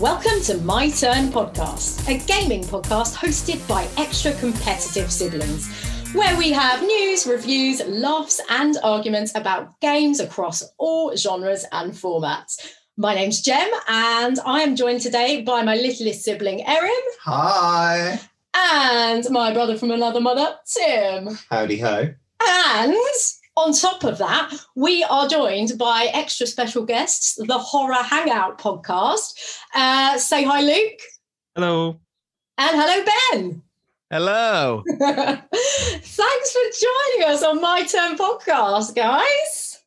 Welcome to My Turn Podcast, a gaming podcast hosted by extra competitive siblings, where we have news, reviews, laughs, and arguments about games across all genres and formats. My name's Jem, and I am joined today by my littlest sibling, Erin, Hi. and my brother from another mother, Tim. Howdy ho. And on top of that, we are joined by extra special guests, the Horror Hangout podcast. Uh, say hi, Luke, Hello. and hello, Ben. Hello. Thanks for joining us on My Turn podcast, guys.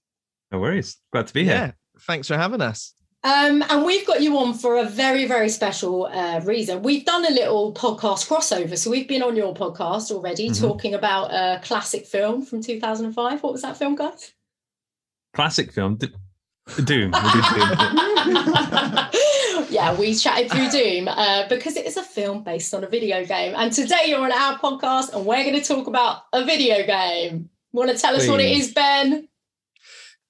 No worries. Glad to be here. Yeah. here. Thanks for having us. Um, and we've got you on for a very, very special uh, reason. We've done a little podcast crossover. So we've been on your podcast already Mhm. talking about a classic film from 2005. What was that film, guys? Classic film. D- Doom. Doom. yeah, we chatted through Doom uh, because it is a film based on a video game. And today you're on our podcast and we're going to talk about a video game. Want to tell us what it is, Ben?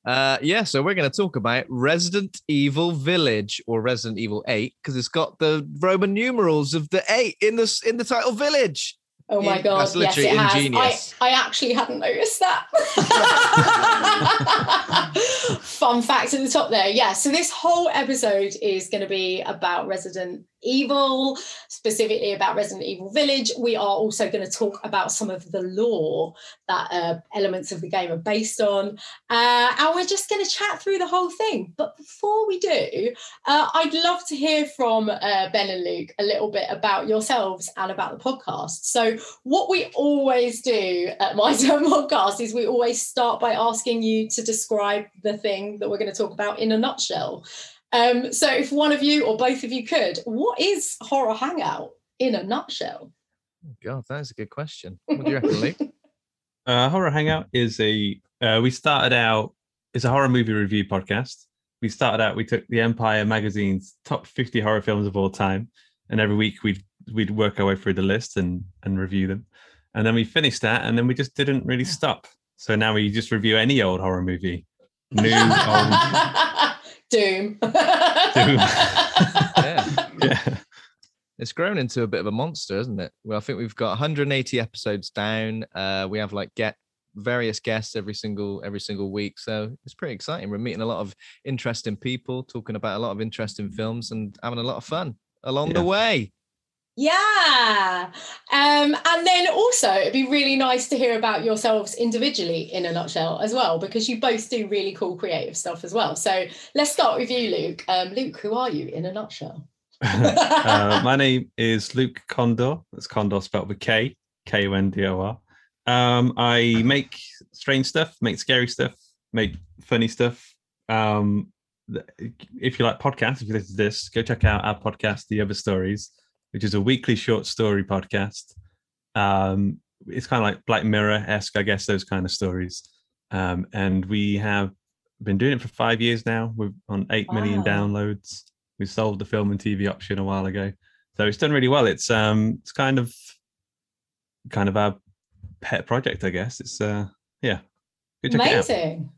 Uh, yeah, so we're going to talk about Resident Evil Village or Resident Evil 8 because it's got the Roman numerals of the 8 in the in the title Village. Oh my god! that's Yes, literally it has. I. I actually hadn't noticed that. Fun fact at the top there. Yeah. So this whole episode is going to be about Resident Evil, specifically about Resident Evil Village. We are also going to talk about some of the lore that uh, elements of the game are based on, uh, and we're just going to chat through the whole thing. But before we do, uh, I'd love to hear from uh, Ben and Luke a little bit about yourselves and about the podcast. So, what we always do at My Turn Podcast is we always start by asking you to describe the thing that we're going to talk about in a nutshell. Um, so, if one of you or both of you could, what is Horror Hangout in a nutshell? Oh, God, that's a good question. What do you reckon, Luke? Uh, horror Hangout is a. Uh, we started out. It's a horror movie review podcast. We started out. We took the Empire magazine's top 50 horror films of all time, and every week we'd we'd work our way through the list and and review them, and then we finished that, and then we just didn't really stop. So now we just review any old horror movie, new, old. Doom. Yeah. Yeah. It's grown into a bit of a monster, isn't it? Well, I think we've got 180 episodes down. Uh, we have like get various guests every single every single week, so it's pretty exciting. We're meeting a lot of interesting people, talking about a lot of interesting films, and having a lot of fun along the way. Yeah. Um, and then also, it'd be really nice to hear about yourselves individually in a nutshell as well, because you both do really cool creative stuff as well. So let's start with you, Luke. Um, Luke, who are you in a nutshell? uh, my name is Luke Kondor. That's Kondor spelled with K, K O N D O R. Um, I make strange stuff, make scary stuff, make funny stuff. Um, if you like podcasts, if you listen to this, go check out our podcast, The Other Stories, which is a weekly short story podcast. Um, it's kind of like Black Mirror esque, I guess, those kind of stories. Um, and we have been doing it for five years now. We're on eight million Wow. downloads. We sold the film and TV option a while ago, so it's done really well. It's um, it's kind of, kind of our pet project, I guess. It's uh, yeah, go check it out. Amazing.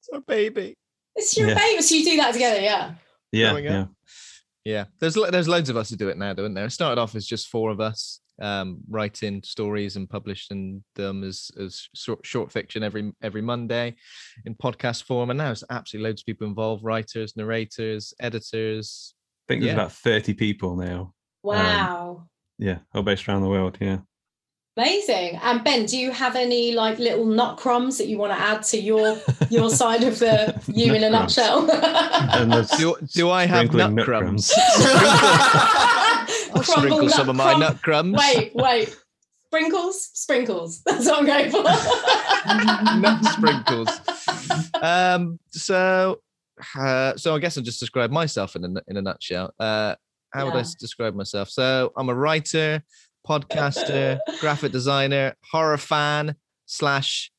It's our baby. It's your Yeah. baby. So you do that together, yeah. Yeah, Growing yeah. Up. Yeah, there's there's loads of us who do it now, don't there? It started off as just four of us um, writing stories and publishing them as as short, short fiction every every Monday in podcast form, and now it's absolutely loads of people involved: writers, narrators, editors. I think there's Yeah. about thirty people now. Wow. Yeah, all based around the world. Yeah. Amazing. And Ben, do you have any like little nut crumbs that you want to add to your your side of the you in a crumbs. nutshell? And Do do I have nut nut crumbs? Crumble I'll sprinkle nut some of my crumb- nut crumbs. Wait, wait. Sprinkles? Sprinkles. That's what I'm going for. nut sprinkles. Um, so, uh, so I guess I'll just describe myself in a in a nutshell. Uh, how would I describe myself? So, I'm a writer, podcaster, graphic designer, horror fan slash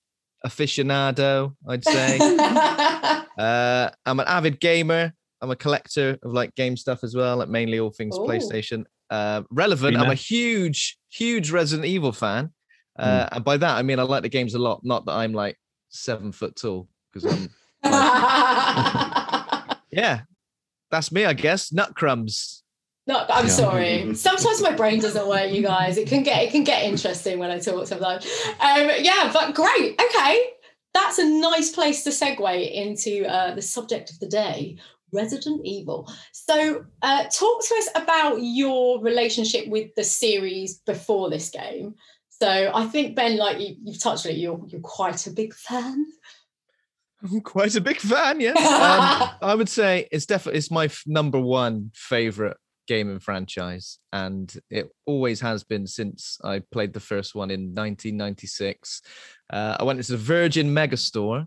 aficionado. I'd say. uh, I'm an avid gamer. I'm a collector of like game stuff as well, like mainly all things Ooh. PlayStation. Uh, relevant. I'm a huge, huge Resident Evil fan, uh, and by that I mean I like the games a lot. Not that I'm like seven foot tall, because I'm yeah. That's me, I guess. Nut crumbs. No, I'm Yeah. sorry. Sometimes my brain doesn't work, you guys. It can get it can get interesting when I talk sometimes. Um, yeah, but great. Okay, that's a nice place to segue into uh, the subject of the day. Resident Evil. So, uh, talk to us about your relationship with the series before this game. So, I think Ben, like you, you've touched on it, you're you're quite a big fan. I'm quite a big fan. Yes, um, I would say it's definitely it's my f- number one favorite game and franchise, and it always has been since I played the first one in 1996. Uh, I went into the Virgin Megastore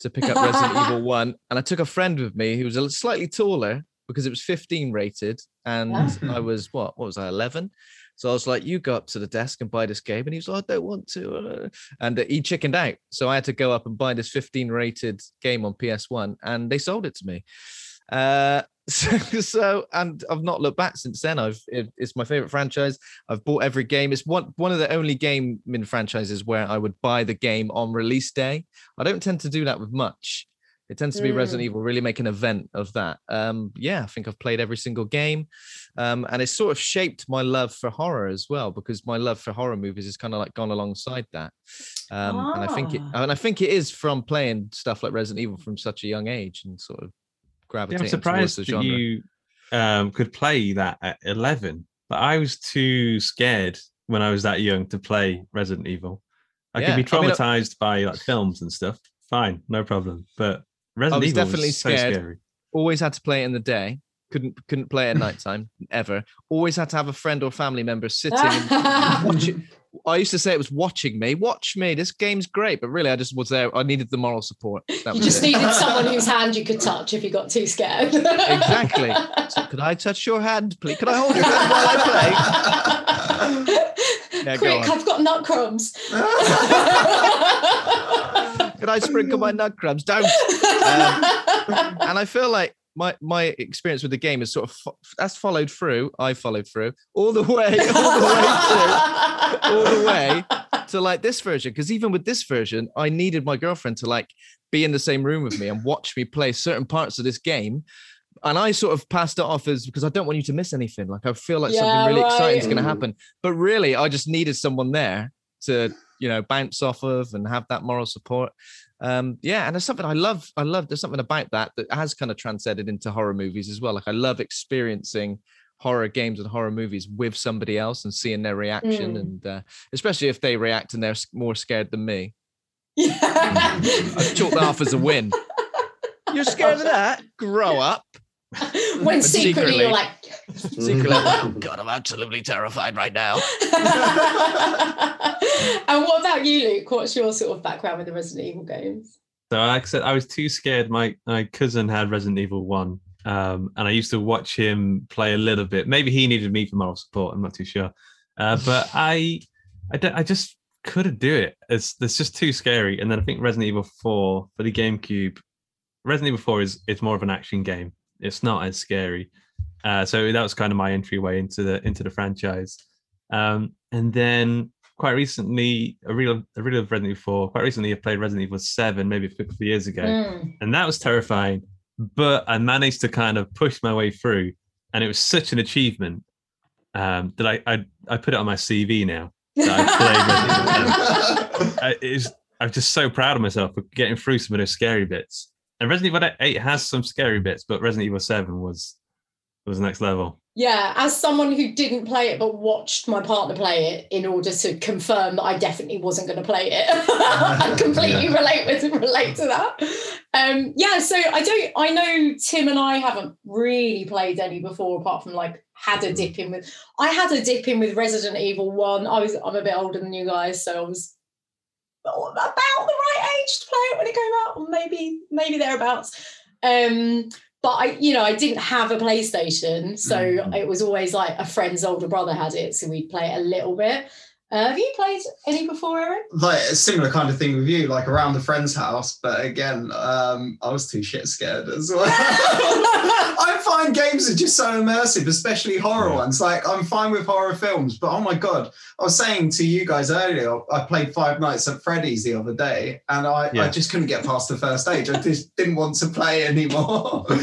to pick up Resident Evil One, and I took a friend with me who was a slightly taller because it was 15 rated, and. I was what what was I 11. So I was like, "You go up to the desk and buy this game," and he was like, "I don't want to," uh, and he chickened out. So I had to go up and buy this 15 rated game on PS1, and they sold it to me. Uh, so, so and I've not looked back since then. I've it, it's my favorite franchise. I've bought every game. It's one one of the only gaming franchises where I would buy the game on release day. I don't tend to do that with much. It tends to be Resident Evil really make an event of that. Um, yeah, I think I've played every single game, um, and it's sort of shaped my love for horror as well because my love for horror movies has kind of like gone alongside that. Um, And I think it, Ah. and I think it is from playing stuff like Resident Evil from such a young age and sort of Yeah, I'm towards surprised the that genre. you um, could play that at 11, but I was too scared when I was that young to play Resident Evil. I Yeah, could be I mean, uh traumatized by like films and stuff. Fine, no problem. But Resident was Evil definitely was so scared. scary. always had to play it in the day. Couldn't couldn't play it at nighttime ever. Always had to have a friend or family member sitting. and watching. I used to say it was watching me. Watch me. This game's great, but really, I just was there. I needed the moral support. That You just it. needed someone whose hand you could touch if you got too scared. Exactly. So, could I touch your hand, please? Could I hold your hand while I play? Yeah, go Quick, on. I've got nut crumbs. Could I sprinkle my nut crumbs? Don't. Um, and I feel like my my experience with the game is sort of fo- that's followed through. I followed through all the way, all the way through. all the way to like this version because even with this version i needed my girlfriend to like be in the same room with me and watch me play certain parts of this game and i sort of passed it off as because i don't want you to miss anything like i feel like Yeah, something really exciting is going to happen but really i just needed someone there to you know bounce off of and have that moral support. Um yeah and there's something i love i love there's something about that that has kind of transcended into horror movies as well. Like i love experiencing horror games and horror movies with somebody else and seeing their reaction Mm. and uh, especially if they react and they're more scared than me. Yeah. i chalk that off as a win. You're scared of that? Grow up when But secretly, secretly- you're like, secretly oh god i'm absolutely terrified right now and what about you, Luke? What's your sort of background with the Resident Evil games? So like I said, I was too scared. My my cousin had Resident Evil One, um, and I used to watch him play a little bit. Maybe he needed me for moral support. I'm not too sure, uh, but I, I, don't- I just couldn't do it. It's it's just too scary. And then I think Resident Evil Four for the GameCube, Resident Evil Four is it's more of an action game. It's not as scary. Uh, so that was kind of my entryway into the into the franchise. Um, and then quite recently, a real a real Resident Evil 4. Quite recently, I played Resident Evil 7, maybe a couple of years ago, Mm. and that was terrifying. But I managed to kind of push my way through, and it was such an achievement um, that I, I I put it on my CV now. I played Resident Evil 7. I, I'm just so proud of myself for getting through some of those scary bits. And Resident Evil 8 has some scary bits, but Resident Evil 7 was was next level. Yeah, as someone who didn't play it but watched my partner play it in order to confirm that I definitely wasn't going to play it, I completely relate with relate to that. Um, yeah, so I don't. I know Tim and I haven't really played any before, apart from like had a dip in with. I had a dip in with Resident Evil One. I was. I'm a bit older than you guys, so I was about the right age to play it when it came out, or maybe maybe thereabouts. Um, but I, you know, I didn't have a PlayStation, so Mhm. it was always like a friend's older brother had it, so we'd play it a little bit. Uh, have you played any before, Erin? like a similar kind of thing with you, like around the friend's house. But again, um, I was too shit scared as well. I find games are just so immersive, especially horror Yeah. ones. Like I'm fine with horror films, but oh my god, I was saying to you guys earlier, I played Five Nights at Freddy's the other day, and I, I just couldn't get past the first stage. I just didn't want to play anymore.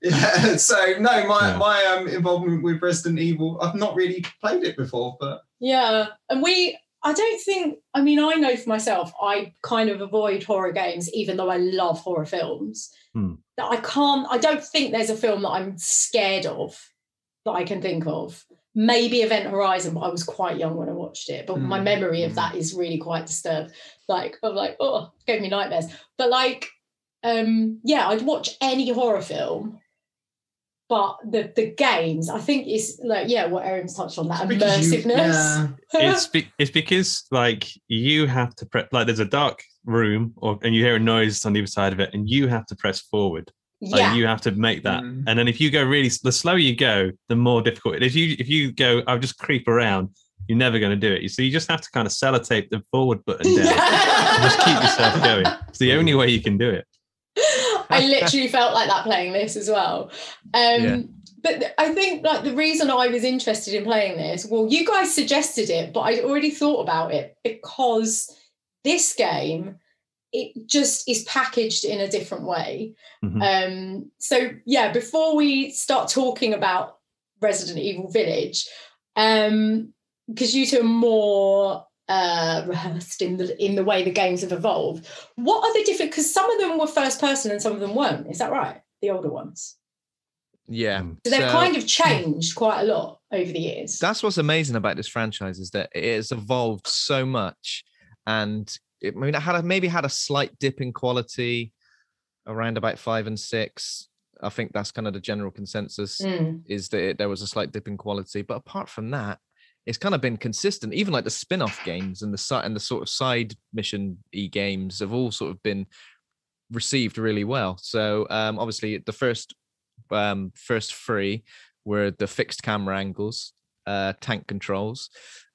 Yeah. So no, my Yeah. my um involvement with Resident Evil, I've not really played it before, but Yeah, and we. I don't think. I mean, I know for myself, I kind of avoid horror games, even though I love horror films. Hmm. That I can't. I don't think there's a film that I'm scared of that I can think of. Maybe Event Horizon, but I was quite young when I watched it. But my Hmm. memory of Hmm. that is really quite disturbed. Like I'm like, oh, gave me nightmares. But like, um, yeah, I'd watch any horror film. But the the games, I think it's like, yeah, what Erin's touched on that because you- immersiveness. yeah. it's be- it's because like you have to press like there's a dark room or and you hear a noise on the other side of it and you have to press forward like yeah. you have to make that Mm. and then if you go really the slower you go the more difficult it is. if you if you go i'll just creep around you're never going to do it so you just have to kind of sellotape the forward button down and just keep yourself going it's the only way you can do it I literally felt like that playing this as well. Um, Yeah. But I think like the reason I was interested in playing this, well, you guys suggested it, but I'd already thought about it because this game, it just is packaged in a different way. Mhm. Um, so yeah, before we start talking about Resident Evil Village, um, because you two are more uh rehearsed in the in the way the games have evolved. What are the different? Because some of them were first person and some of them weren't. Is that right? The older ones. Yeah. Mm. So they've So- kind of changed quite a lot over the years. That's what's amazing about this franchise is that it has evolved so much, and it, I mean, it had a, maybe had a slight dip in quality around about five and six. I think that's kind of the general consensus Mm. is that it, there was a slight dip in quality, but apart from that, it's kind of been consistent. Even like the spin-off games and the side and the sort of side mission e games have all sort of been received really well. So um, obviously the first um, first three were the fixed camera angles, uh, tank controls.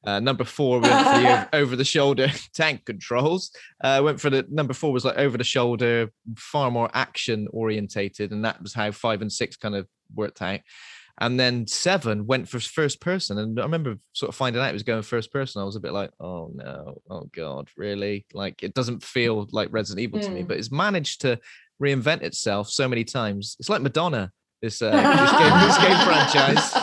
Uh, number four went for the over the shoulder tank controls. Uh, went for the number four was like over the shoulder, far more action orientated, and that was how five and six kind of worked out. And then seven went for first person, and I remember sort of finding out it was going first person. I was a bit like, "Oh no, oh god, really?" Like it doesn't feel like Resident Evil to me, Mm. but it's managed to reinvent itself so many times. It's like Madonna. This uh, this game, this game franchise.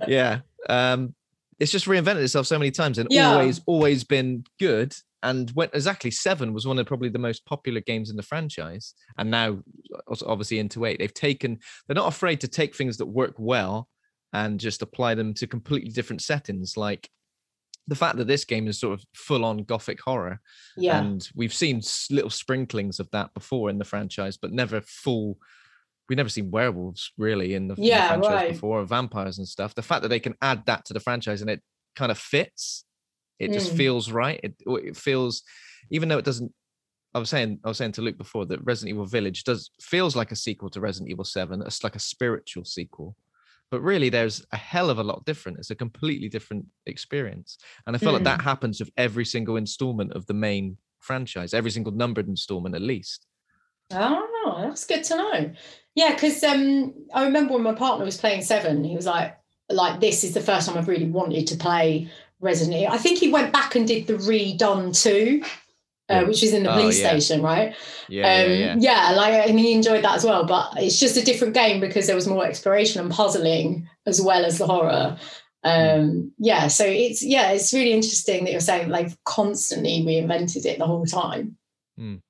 yeah, um, it's just reinvented itself so many times and Yeah. always, always been good. And when exactly seven was one of probably the most popular games in the franchise, and now uh, obviously into eight, they've taken. They're not afraid to take things that work well and just apply them to completely different settings. Like the fact that this game is sort of full on gothic horror, yeah. and we've seen little sprinklings of that before in the franchise, but never full. We've never seen werewolves really in the, in the Yeah, franchise right. before, or vampires and stuff. The fact that they can add that to the franchise and it kind of fits, it just Mm. feels right. It, it feels, even though it doesn't. I was saying, I was saying to Luke before that Resident Evil Village does feels like a sequel to Resident Evil Seven. It's like a spiritual sequel, but really there's a hell of a lot different. It's a completely different experience, and I feel like that happens with every single installment of the main franchise, every single numbered installment at least. Oh, that's good to know. Yeah, because um, I remember when my partner was playing Seven, he was like, "Like this is the first time I've really wanted to play Evil." I think he went back and did the redone too. uh, Yeah. which is in the Oh, police yeah. station, right? Yeah, um, yeah, yeah. like and he enjoyed that as well. But it's just a different game because there was more exploration and puzzling as well as the horror. Um, yeah, so it's yeah, it's really interesting that you're saying they've constantly reinvented it the whole time. Mm.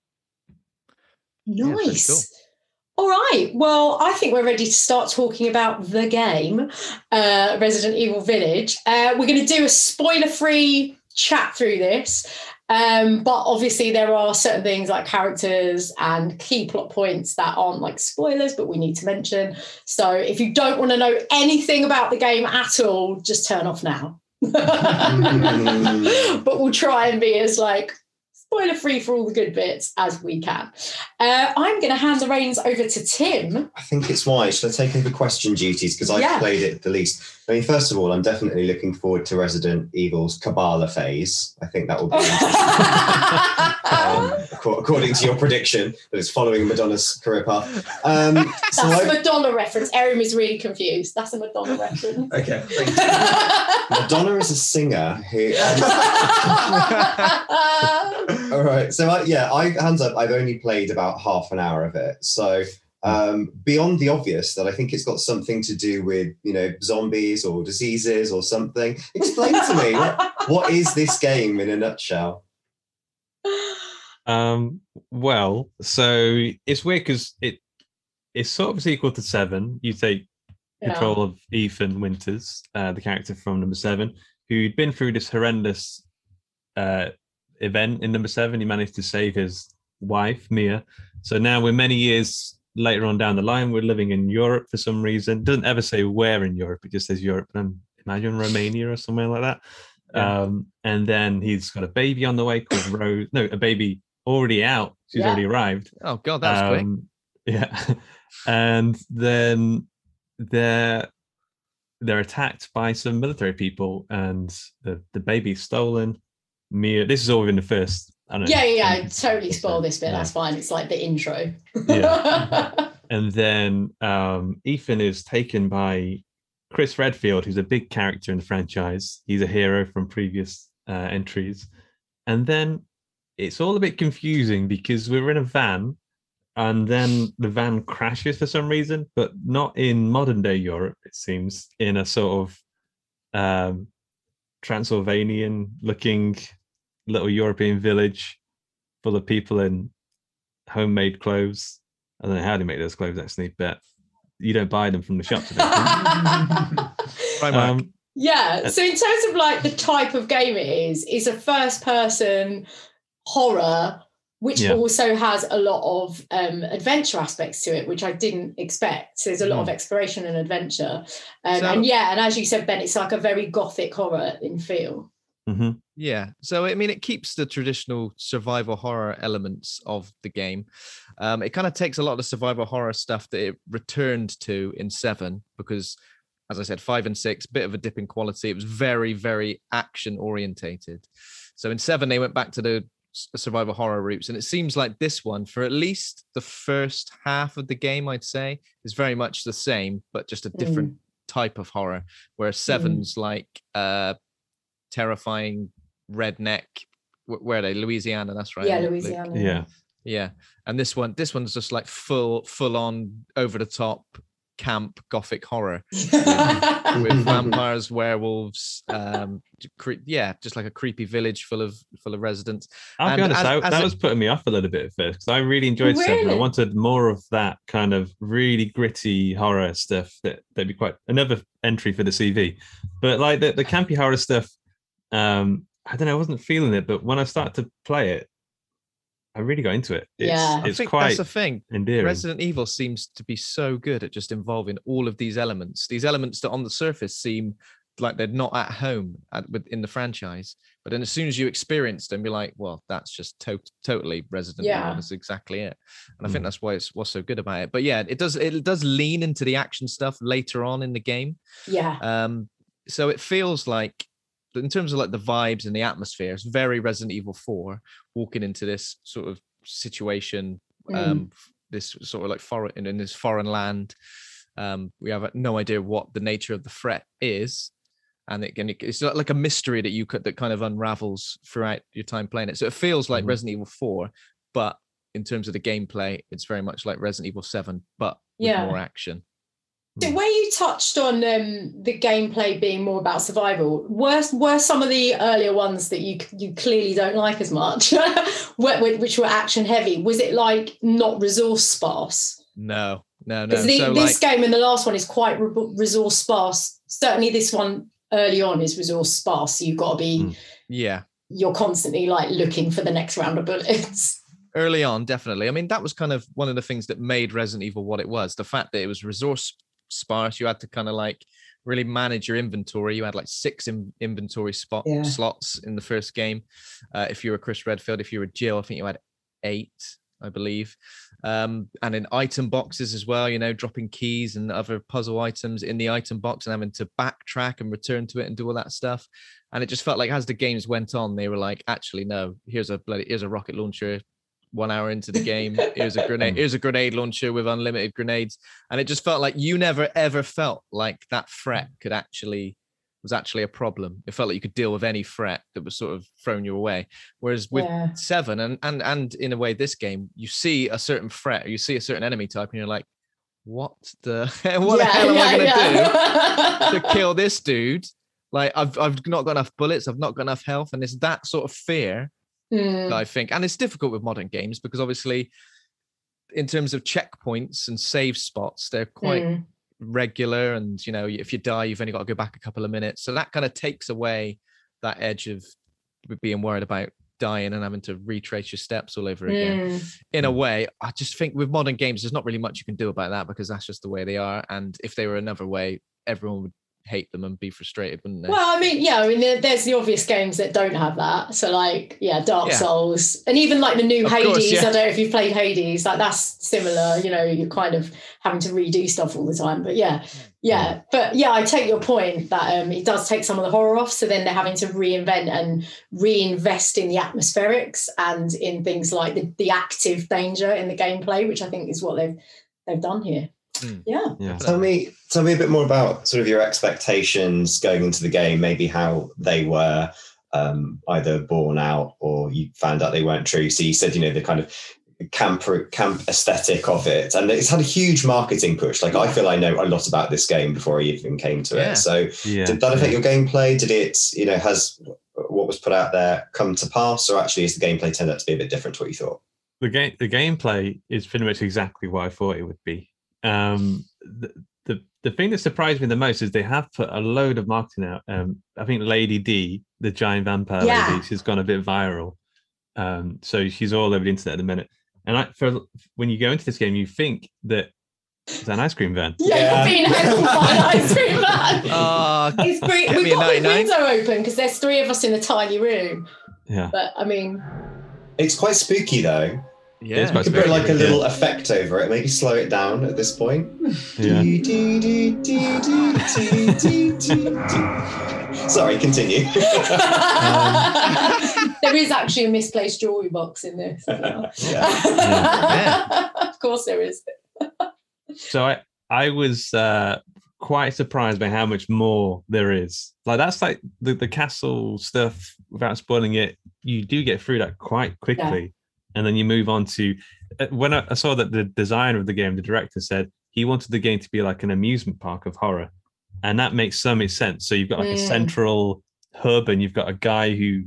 Nice. cool. All right. Well, I think we're ready to start talking about the game, uh, Resident Evil Village. Uh, we're going to do a spoiler-free chat through this, um, but obviously there are certain things like characters and key plot points that aren't like spoilers, but we need to mention. So if you don't want to know anything about the game at all, just turn off now. but we'll try and be as like spoiler free for all the good bits as we can. Uh, I'm going to hand the reins over to Tim. I think it's wise. Should I take over question duties because I've Yeah. played it the least? I mean, first of all, I'm definitely looking forward to Resident Evil's Kabbalah phase. I think that will be interesting. um, according to your prediction that it's following Madonna's career path. Um, so That's a I, Madonna reference. Erin is really confused. That's a Madonna reference. Okay. Thank you. Madonna is a singer who. Um, All right. So I, yeah, I hands up. I've only played about half an hour of it. So um, beyond the obvious, that I think it's got something to do with you know zombies or diseases or something. Explain to me what, what is this game in a nutshell? Um, well, so it's weird because it it's sort of a sequel to Seven. You take Yeah. control of Ethan Winters, uh, the character from number seven, who'd been through this horrendous uh, event in number seven. He managed to save his wife, Mia. So now we're many years later on down the line. We're living in Europe for some reason. Doesn't ever say where in Europe. It just says Europe. And imagine Romania or somewhere like that. Yeah. Um, and then he's got a baby on the way called Rose. No, a baby already out. She's Yeah. already arrived. Oh god, that's was quick. Um, Yeah, and then they're they're attacked by some military people, and the the baby's stolen. Mia, this is all in the first. I don't. Yeah, yeah, yeah. 10, Totally spoil this bit. Yeah. That's fine. It's like the intro. Yeah. And then um, Ethan is taken by Chris Redfield, who's a big character in the franchise. He's a hero from previous uh, entries. And then it's all a bit confusing because we're in a van and then the van crashes for some reason, but not in modern day Europe, it seems, in a sort of um, Transylvanian looking little European village full of people in homemade clothes. I don't know how they make those clothes actually, but you don't buy them from the shops. I. Right, um, Yeah. So in terms of like the type of game it is, is a first person horror, which Yeah. also has a lot of um, adventure aspects to it, which I didn't expect. So there's a lot of exploration and adventure. Um, So- and yeah, and as you said, Ben, it's like a very gothic horror in feel. mhm. Yeah. So I mean, it keeps the traditional survival horror elements of the game. Um, it kind of takes a lot of the survival horror stuff that it returned to in seven because, as I said, five and six, bit of a dip in quality. It was very, very action orientated. So in seven, they went back to the survival horror roots, and it seems like this one, for at least the first half of the game, I'd say, is very much the same, but just a different type of horror. Whereas seven's like uh terrifying redneck. Where are they? Louisiana. That's right. yeah, Luke? Louisiana. Yeah. Yeah, and this one, this one's just like full, full on, over the top camp gothic horror with vampires, werewolves. Um, cre- yeah, just like a creepy village full of full of residents. I'll be honest, as- I, as that a- was putting me off a little bit at first because I really enjoyed Seven. I wanted more of that kind of really gritty horror stuff that that'd be quite another entry for the CV. But like the, the campy horror stuff, um, I don't know, I wasn't feeling it. But when I started to play it, I really got into it. It's, Yeah. I it's think quite that's the thing. endearing. Resident Evil seems to be so good at just involving all of these elements. These elements that on the surface seem like they're not at home at, within the franchise, but then as soon as you experience them, you're like, well, that's just to- totally Resident Yeah. Evil. That's exactly it. And I think Mm. that's why it's what's so good about it. But yeah, it does it does lean into the action stuff later on in the game. yeah. Um, so it feels like, in terms of like the vibes and the atmosphere, it's very Resident Evil 4 walking into this sort of situation, Mm. um, this sort of like foreign in, in this foreign land. Um, we have no idea what the nature of the threat is. And it, and it's like a mystery that you could that kind of unravels throughout your time playing it. So it feels like Mhm. Resident Evil 4, but in terms of the gameplay, it's very much like Resident Evil 7, but with Yeah. more action. So where you touched on um, the gameplay being more about survival, were were some of the earlier ones that you you clearly don't like as much, wh- wh- which were action heavy? Was it like not resource sparse? No, no, no. The, so this like, game and the last one is quite re- resource sparse. Certainly, this one early on is resource sparse. So you've got to be Mm. yeah, you're constantly like looking for the next round of bullets. early on, definitely. I mean, that was kind of one of the things that made Resident Evil what it was. The fact that it was resource sparse, you had to kind of like really manage your inventory. You had like six in- inventory spot Yeah. slots in the first game. Uh, if you were Chris Redfield, if you were Jill, I think you had eight, I believe. Um, and in item boxes as well, you know, dropping keys and other puzzle items in the item box and having to backtrack and return to it and do all that stuff. And it just felt like as the games went on, they were like, actually, no, here's a bloody here's a rocket launcher. One hour into the game, here's a grenade. Hmm. Here's a grenade launcher with unlimited grenades, and it just felt like you never ever felt like that threat hmm. could actually was actually a problem. It felt like you could deal with any threat that was sort of thrown your way. Whereas with Yeah. seven and and and in a way this game, you see a certain threat, or you see a certain enemy type, and you're like, what the what the hell am I gonna yeah. do to kill this dude? Like I've I've not got enough bullets, I've not got enough health, and it's that sort of fear Mm, I think, and it's difficult with modern games because obviously, in terms of checkpoints and save spots, they're quite mm. regular, and you know, if you die, you've only got to go back a couple of minutes, so that kind of takes away that edge of being worried about dying and having to retrace your steps all over again. Mm. In a way, I just think with modern games, there's not really much you can do about that because that's just the way they are, and if they were another way, everyone would hate them and be frustrated, wouldn't they? Well, I mean, yeah, I mean, there, there's the obvious games that don't have that. So, like, yeah, Dark Yeah. Souls, and even like the new Of Hades. course, yeah. I don't know if you've played Hades. Like, that's similar. You know, you're kind of having to redo stuff all the time. But yeah, yeah, but yeah, I take your point that um, it does take some of the horror off. So then they're having to reinvent and reinvest in the atmospherics and in things like the, the active danger in the gameplay, which I think is what they've they've done here. Mm. Yeah. Yeah. Tell me, tell me a bit more about sort of your expectations going into the game. Maybe how they were um, either born out or you found out they weren't true. So you said, you know, the kind of camp camp aesthetic of it, and it's had a huge marketing push. Like I feel I know a lot about this game before I even came to Yeah. it. So Yeah. did that affect your gameplay? Did it, you know, has what was put out there come to pass, or actually is the gameplay turned out to be a bit different to what you thought? the game the gameplay is pretty much exactly what I thought it would be. Um, the, the the thing that surprised me the most is they have put a load of marketing out. Um, I think Lady D, the giant vampire Yeah. lady, she's gone a bit viral. Um, so she's all over the internet at the minute. And I, for when you go into this game, you think that it's an ice cream van. Yeah, Yeah. you're being heckled by an ice cream man. Ah, It's great. We've got the 99. window open because there's three of us in a tiny room. Yeah, But I mean, It's quite spooky though. Yeah, you can put like a little effect over it, maybe slow it down at this point. Sorry, continue. um. There is actually a misplaced jewelry box in this. Well. yeah. yeah. of course, there is. so I, I was uh, quite surprised by how much more there is. Like that's like the, the castle stuff. Without spoiling it, you do get through that quite quickly and then you move on to uh, when I, I saw that the designer of the game, the director said he wanted the game to be like an amusement park of horror, and that makes so much sense. So you've got like a Mm. central hub, and you've got a guy who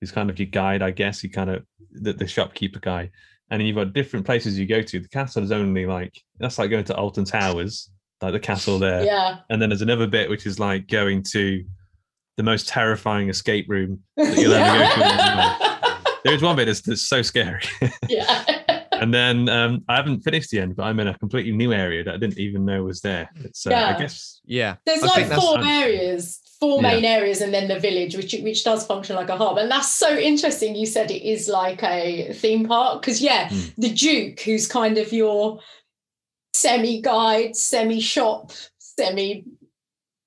is kind of your guide, I guess. He kind of the, the shopkeeper guy, and then you've got different places you go to. The castle is only like that's like going to Alton Towers, like the castle there. Yeah. And then there's another bit which is like going to the most terrifying escape room that you'll ever go to. in your life. There's one bit that's, that's so scary. yeah. and then um, I haven't finished the end, but I'm in a completely new area that I didn't even know was there. It's uh, Yeah. I guess yeah. There's I like four areas, four Yeah. main areas, and then the village, which which does function like a hub. And that's so interesting. You said it is like a theme park because yeah, Mm. the Duke, who's kind of your semi guide, semi shop, semi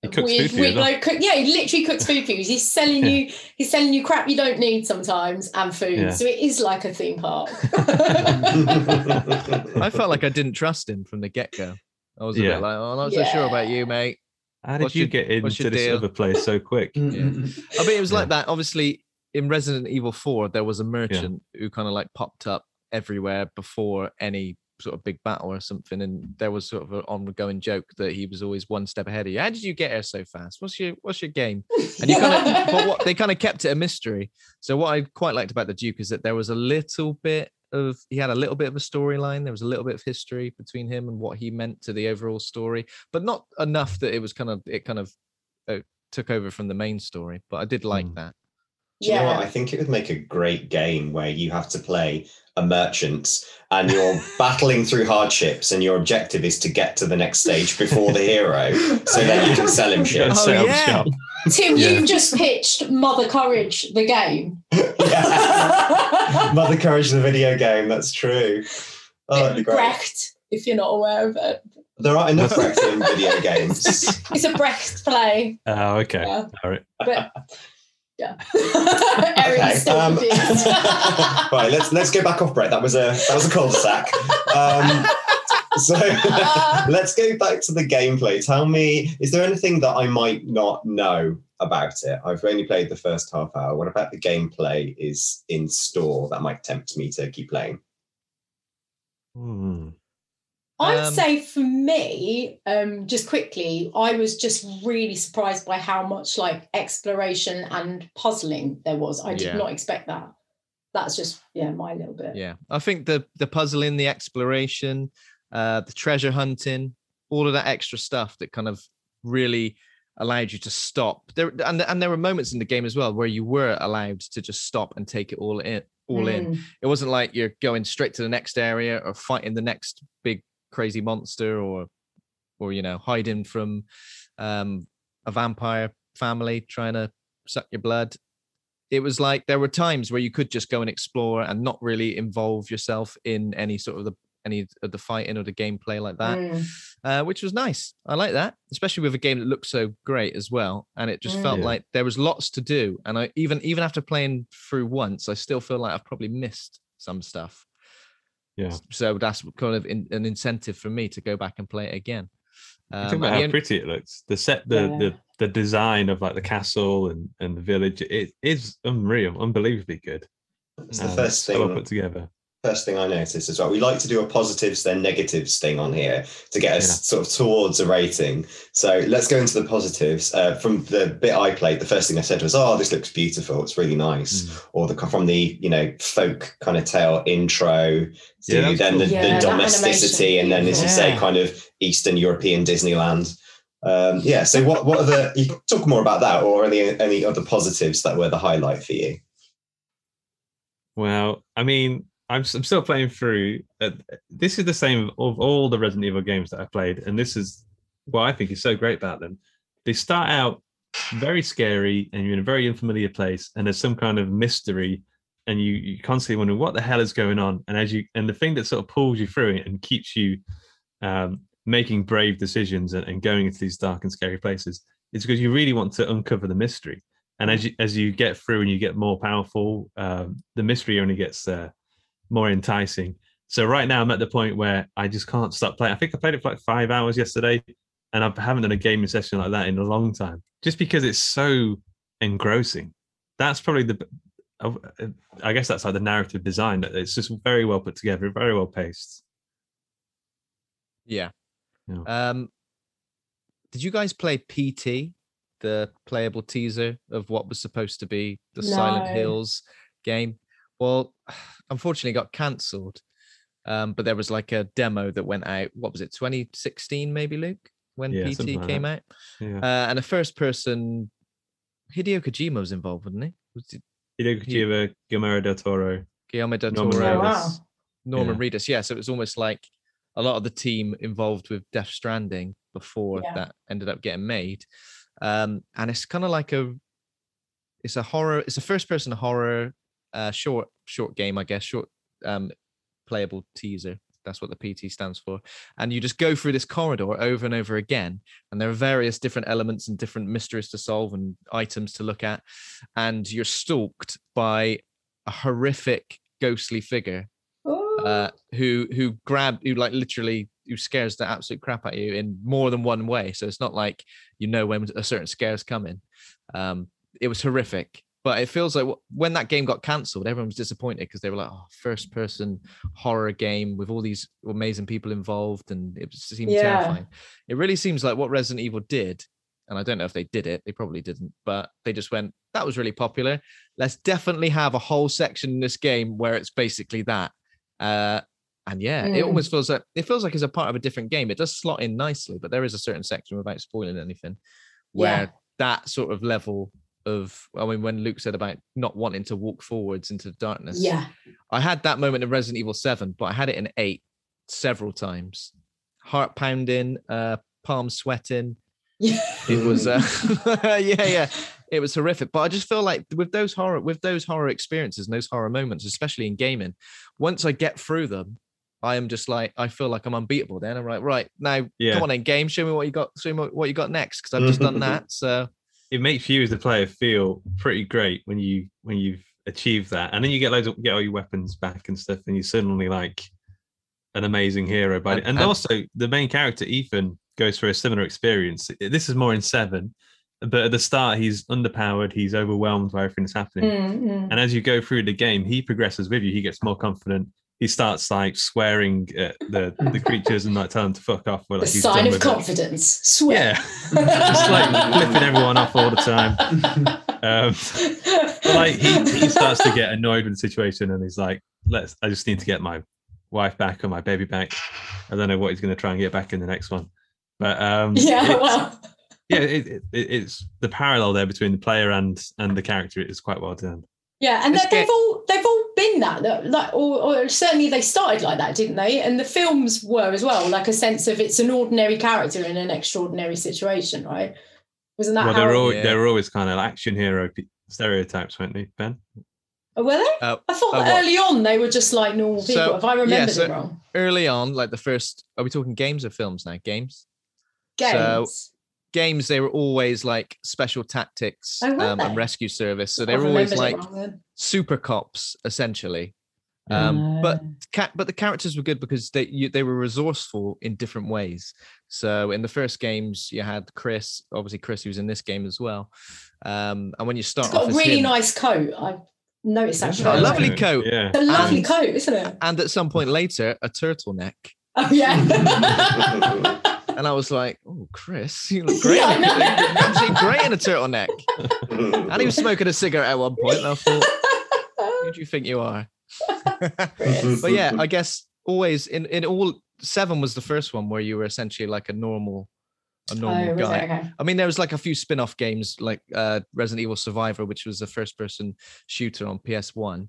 he cooks weird, food for you. weird as cook. Yeah, he literally cooks food for you. He's selling Yeah. you, he's selling you crap you don't need sometimes and food. Yeah. So it is like a theme park. I felt like I didn't trust him from the get go. I was a Yeah. bit like, oh, I'm not so sure about you, mate. How did what's you your- get into your this deal? other place so quick? I mean, it was Yeah. like that. Obviously, in Resident Evil 4, there was a merchant who kind of like popped up everywhere before any sort of big battle or something. And there was sort of an ongoing joke that he was always one step ahead of you. How did you get here so fast? What's your what's your game? And you kind of but what they kind of kept it a mystery. So what I quite liked about the Duke is that there was a little bit of he had a little bit of a storyline. There was a little bit of history between him and what he meant to the overall story, but not enough that it was kind of it kind of uh, took over from the main story. But I did like Mm. that. Do you know what? yeah. I think it would make a great game where you have to play a merchant and you're battling through hardships and your objective is to get to the next stage before the hero so then you can sell him shit. Oh, yeah. Tim, Yeah. you've just pitched Mother Courage, the game. Yeah. Mother Courage, the video game, that's true. Oh, that'd be great. Brecht, if you're not aware of it. There are enough Brecht in video games. It's a Brecht play, Oh, okay. Yeah. All right. but yeah. Okay. Still um, right, let's let's go back off Brecht. That was a that was a cul-de-sac. Um, so let's go back to the gameplay. Tell me, is there anything that I might not know about it? I've only played the first half hour. What about the gameplay is in store that might tempt me to keep playing? Hmm. I'd Um, say for me, um, just quickly, I was just really surprised by how much like exploration and puzzling there was. I did Yeah. not expect that. That's just yeah, my little bit. Yeah, I think the the puzzling, the exploration, uh, the treasure hunting, all of that extra stuff that kind of really allowed you to stop. There and and there were moments in the game as well where you were allowed to just stop and take it all in, all in. Mm. It wasn't like you're going straight to the next area or fighting the next big crazy monster or or you know hiding from um, a vampire family trying to suck your blood. It was like there were times where you could just go and explore and not really involve yourself in any sort of the any of the fighting or the gameplay like that, Mm. uh, which was nice. I like that, especially with a game that looks so great as well. And it just felt Yeah. like there was lots to do. And I even even after playing through once, I still feel like I've probably missed some stuff. Yeah. So that's kind of in, an incentive for me to go back and play it again. You Um, think about how only- pretty it looks. The set, the, Yeah. the the design of like the castle and and the village. It is unreal, unbelievably good. It's the Um, first so well thing put together. First thing I noticed as well. We like to do a positives then negatives thing on here to get us Yeah. sort of towards a rating. So let's go into the positives. Uh, from the bit I played, the first thing I said was, "Oh, this looks beautiful. It's really nice." Mm. Or the from the you know folk kind of tale intro to Yeah, that was then the, cool. Yeah, the domesticity, and then as you say, kind of Eastern European Disneyland. Um, yeah. So what what are the? You can talk more about that, or any any other positives that were the highlight for you? Well, I mean, I'm, I'm still playing through. Uh, this is the same of all the Resident Evil games that I played, and this is what I think is so great about them. They start out very scary, and you're in a very unfamiliar place, and there's some kind of mystery, and you you constantly wonder what the hell is going on. And as you and the thing that sort of pulls you through it and keeps you um, making brave decisions and, and going into these dark and scary places is because you really want to uncover the mystery. And as you as you get through and you get more powerful, um, the mystery only gets uh, more enticing. So right now I'm at the point where I just can't stop playing. I think I played it for like five hours yesterday, and I haven't done a gaming session like that in a long time, just because it's so engrossing. That's probably the. uh, I guess that's like the narrative design. that It's just very well put together, very well paced. Yeah. Yeah. Um, did you guys play PT, the playable teaser of what was supposed to be the Silent Hills game? Well, unfortunately, got cancelled. Um, but there was like a demo that went out. What was it? 2016, maybe Luke, when Yeah, PT something like came out. Yeah. Uh, and a first person, Hideo Kojima was involved, wasn't he? Was it Hideo Kojima, Guillermo del Toro, Guillermo del Norman Toro? Oh, wow. Reedus. Norman Yeah. Reedus. Yeah, so it was almost like a lot of the team involved with Death Stranding before Yeah. that ended up getting made. Um, and it's kind of like a it's a horror, it's a first person horror uh short short game, I guess, short um playable teaser. That's what the PT stands for. And you just go through this corridor over and over again. And there are various different elements and different mysteries to solve and items to look at. And you're stalked by a horrific ghostly figure uh, who who grab who like literally who scares the absolute crap out of you in more than one way. So it's not like you know when a certain scare is coming. Um, it was horrific, but it feels like when that game got cancelled, everyone was disappointed because they were like, "Oh, first person horror game with all these amazing people involved," and it seemed Yeah. terrifying. It really seems like what Resident Evil did. And I don't know if they did it. They probably didn't, but they just went, that was really popular. Let's definitely have a whole section in this game where it's basically that. Uh, and yeah, it Mm. almost feels like it feels like it's a part of a different game. It does slot in nicely, but there is a certain section without spoiling anything where Yeah. that sort of level of I mean, when Luke said about not wanting to walk forwards into the darkness, yeah. I had that moment in Resident Evil 7, but I had it in 8 several times. Heart pounding, uh, palms sweating. Yeah. It was uh, yeah, yeah. It was horrific. But I just feel like with those horror with those horror experiences and those horror moments, especially in gaming, once I get through them, I am just like I feel like I'm unbeatable. Then I'm like, right now, Yeah. come on in, game. Show me what you got. Show me what you got next because I've just done that. So it makes you as the player feel pretty great when you when you've achieved that, and then you get loads of get all your weapons back and stuff, and you're suddenly like an amazing hero. But And- and, and- also the main character Ethan goes through a similar experience. This is more in seven, but at the start he's underpowered. He's overwhelmed by everything that's happening. Mm, mm. And as you go through the game, he progresses with you. He gets more confident. He starts like swearing at the the creatures and like telling them to fuck off. The like, he's sign of with it. confidence. Swear. Yeah, just like flipping everyone off all the time. Um, but like he, he starts to get annoyed with the situation, and he's like, "Let's. I just need to get my wife back or my baby back. I don't know what he's going to try and get back in the next one." But um, yeah, it's- well, yeah, it, it, it's the parallel there between the player and and the character is quite well done. yeah, and they, they've all they've all been that, that like, or, or certainly they started like that, didn't they? And the films were as well, like a sense of it's an ordinary character in an extraordinary situation, right? Wasn't that well, they're all Yeah. they're always kind of action hero stereotypes, weren't they, Ben? Oh, were they? Uh, I thought uh, early on they were just like normal people. So, if I yeah, so- it wrong, Early on, like the first, are we talking games or films now? Games. games. Games, they were always like special tactics Oh, um, and rescue service. So they were always like wrong super cops, essentially. Um, but Uh, ca- but the characters were good because they you, they were resourceful in different ways. So in the first games, you had Chris, obviously Chris, who's in this game as well. Um, and when you start it's got off a really him- nice coat. I noticed that. It's a lovely away. coat. Yeah. It's a lovely and- coat, isn't it? and at some point later, a turtleneck. Oh yeah. And I was like, "Oh, Chris, you look great! Yeah, in know. a- absolutely great in a turtleneck." And he was smoking a cigarette at one point, and I thought, "Who do you think you are?" But yeah, I guess always in in all seven was the first one where you were essentially like a normal, a normal Oh, guy. Okay. I mean, there was like a few spin-off games like uh, Resident Evil Survivor, which was a first-person shooter on PS1,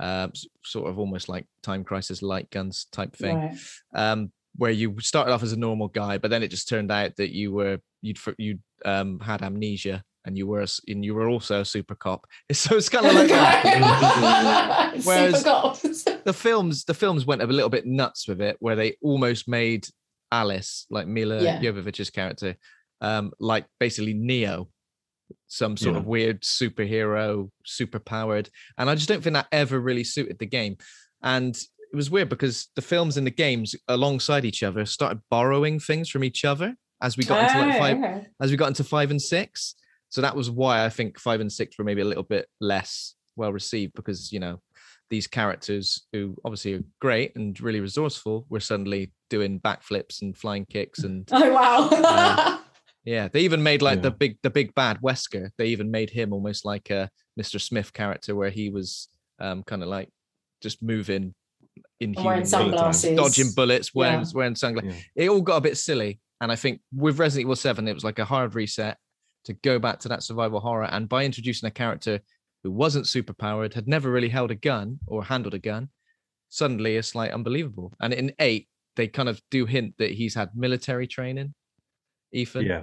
uh, sort of almost like Time Crisis light guns type thing, Right. um, where you started off as a normal guy, but then it just turned out that you were you'd for- you um, had amnesia and you were a s- and you were also a super cop. So it's kind of like that. Whereas- the films the films went a little bit nuts with it where they almost made alice like mila Yeah. jovovich's character um like basically neo some sort Yeah. of weird superhero super powered and i just don't think that ever really suited the game and it was weird because the films and the games alongside each other started borrowing things from each other as we got into like Oh, five okay. as we got into five and six. So that was why I think five and six were maybe a little bit less well received because you know these characters who obviously are great and really resourceful were suddenly doing backflips and flying kicks and Oh wow. Um, yeah, they even made like the big the big bad Wesker. They even made him almost like a Mr. Smith character where he was um kind of like just moving in sunglasses. dodging bullets, wearing Yeah. wearing sunglasses Yeah. it all got a bit silly. And I think with Resident Evil 7, it was like a hard reset to go back to that survival horror. And by introducing a character who wasn't super powered, had never really held a gun or handled a gun, suddenly it's like unbelievable. And in 8, they kind of do hint that he's had military training. Ethan, Yeah.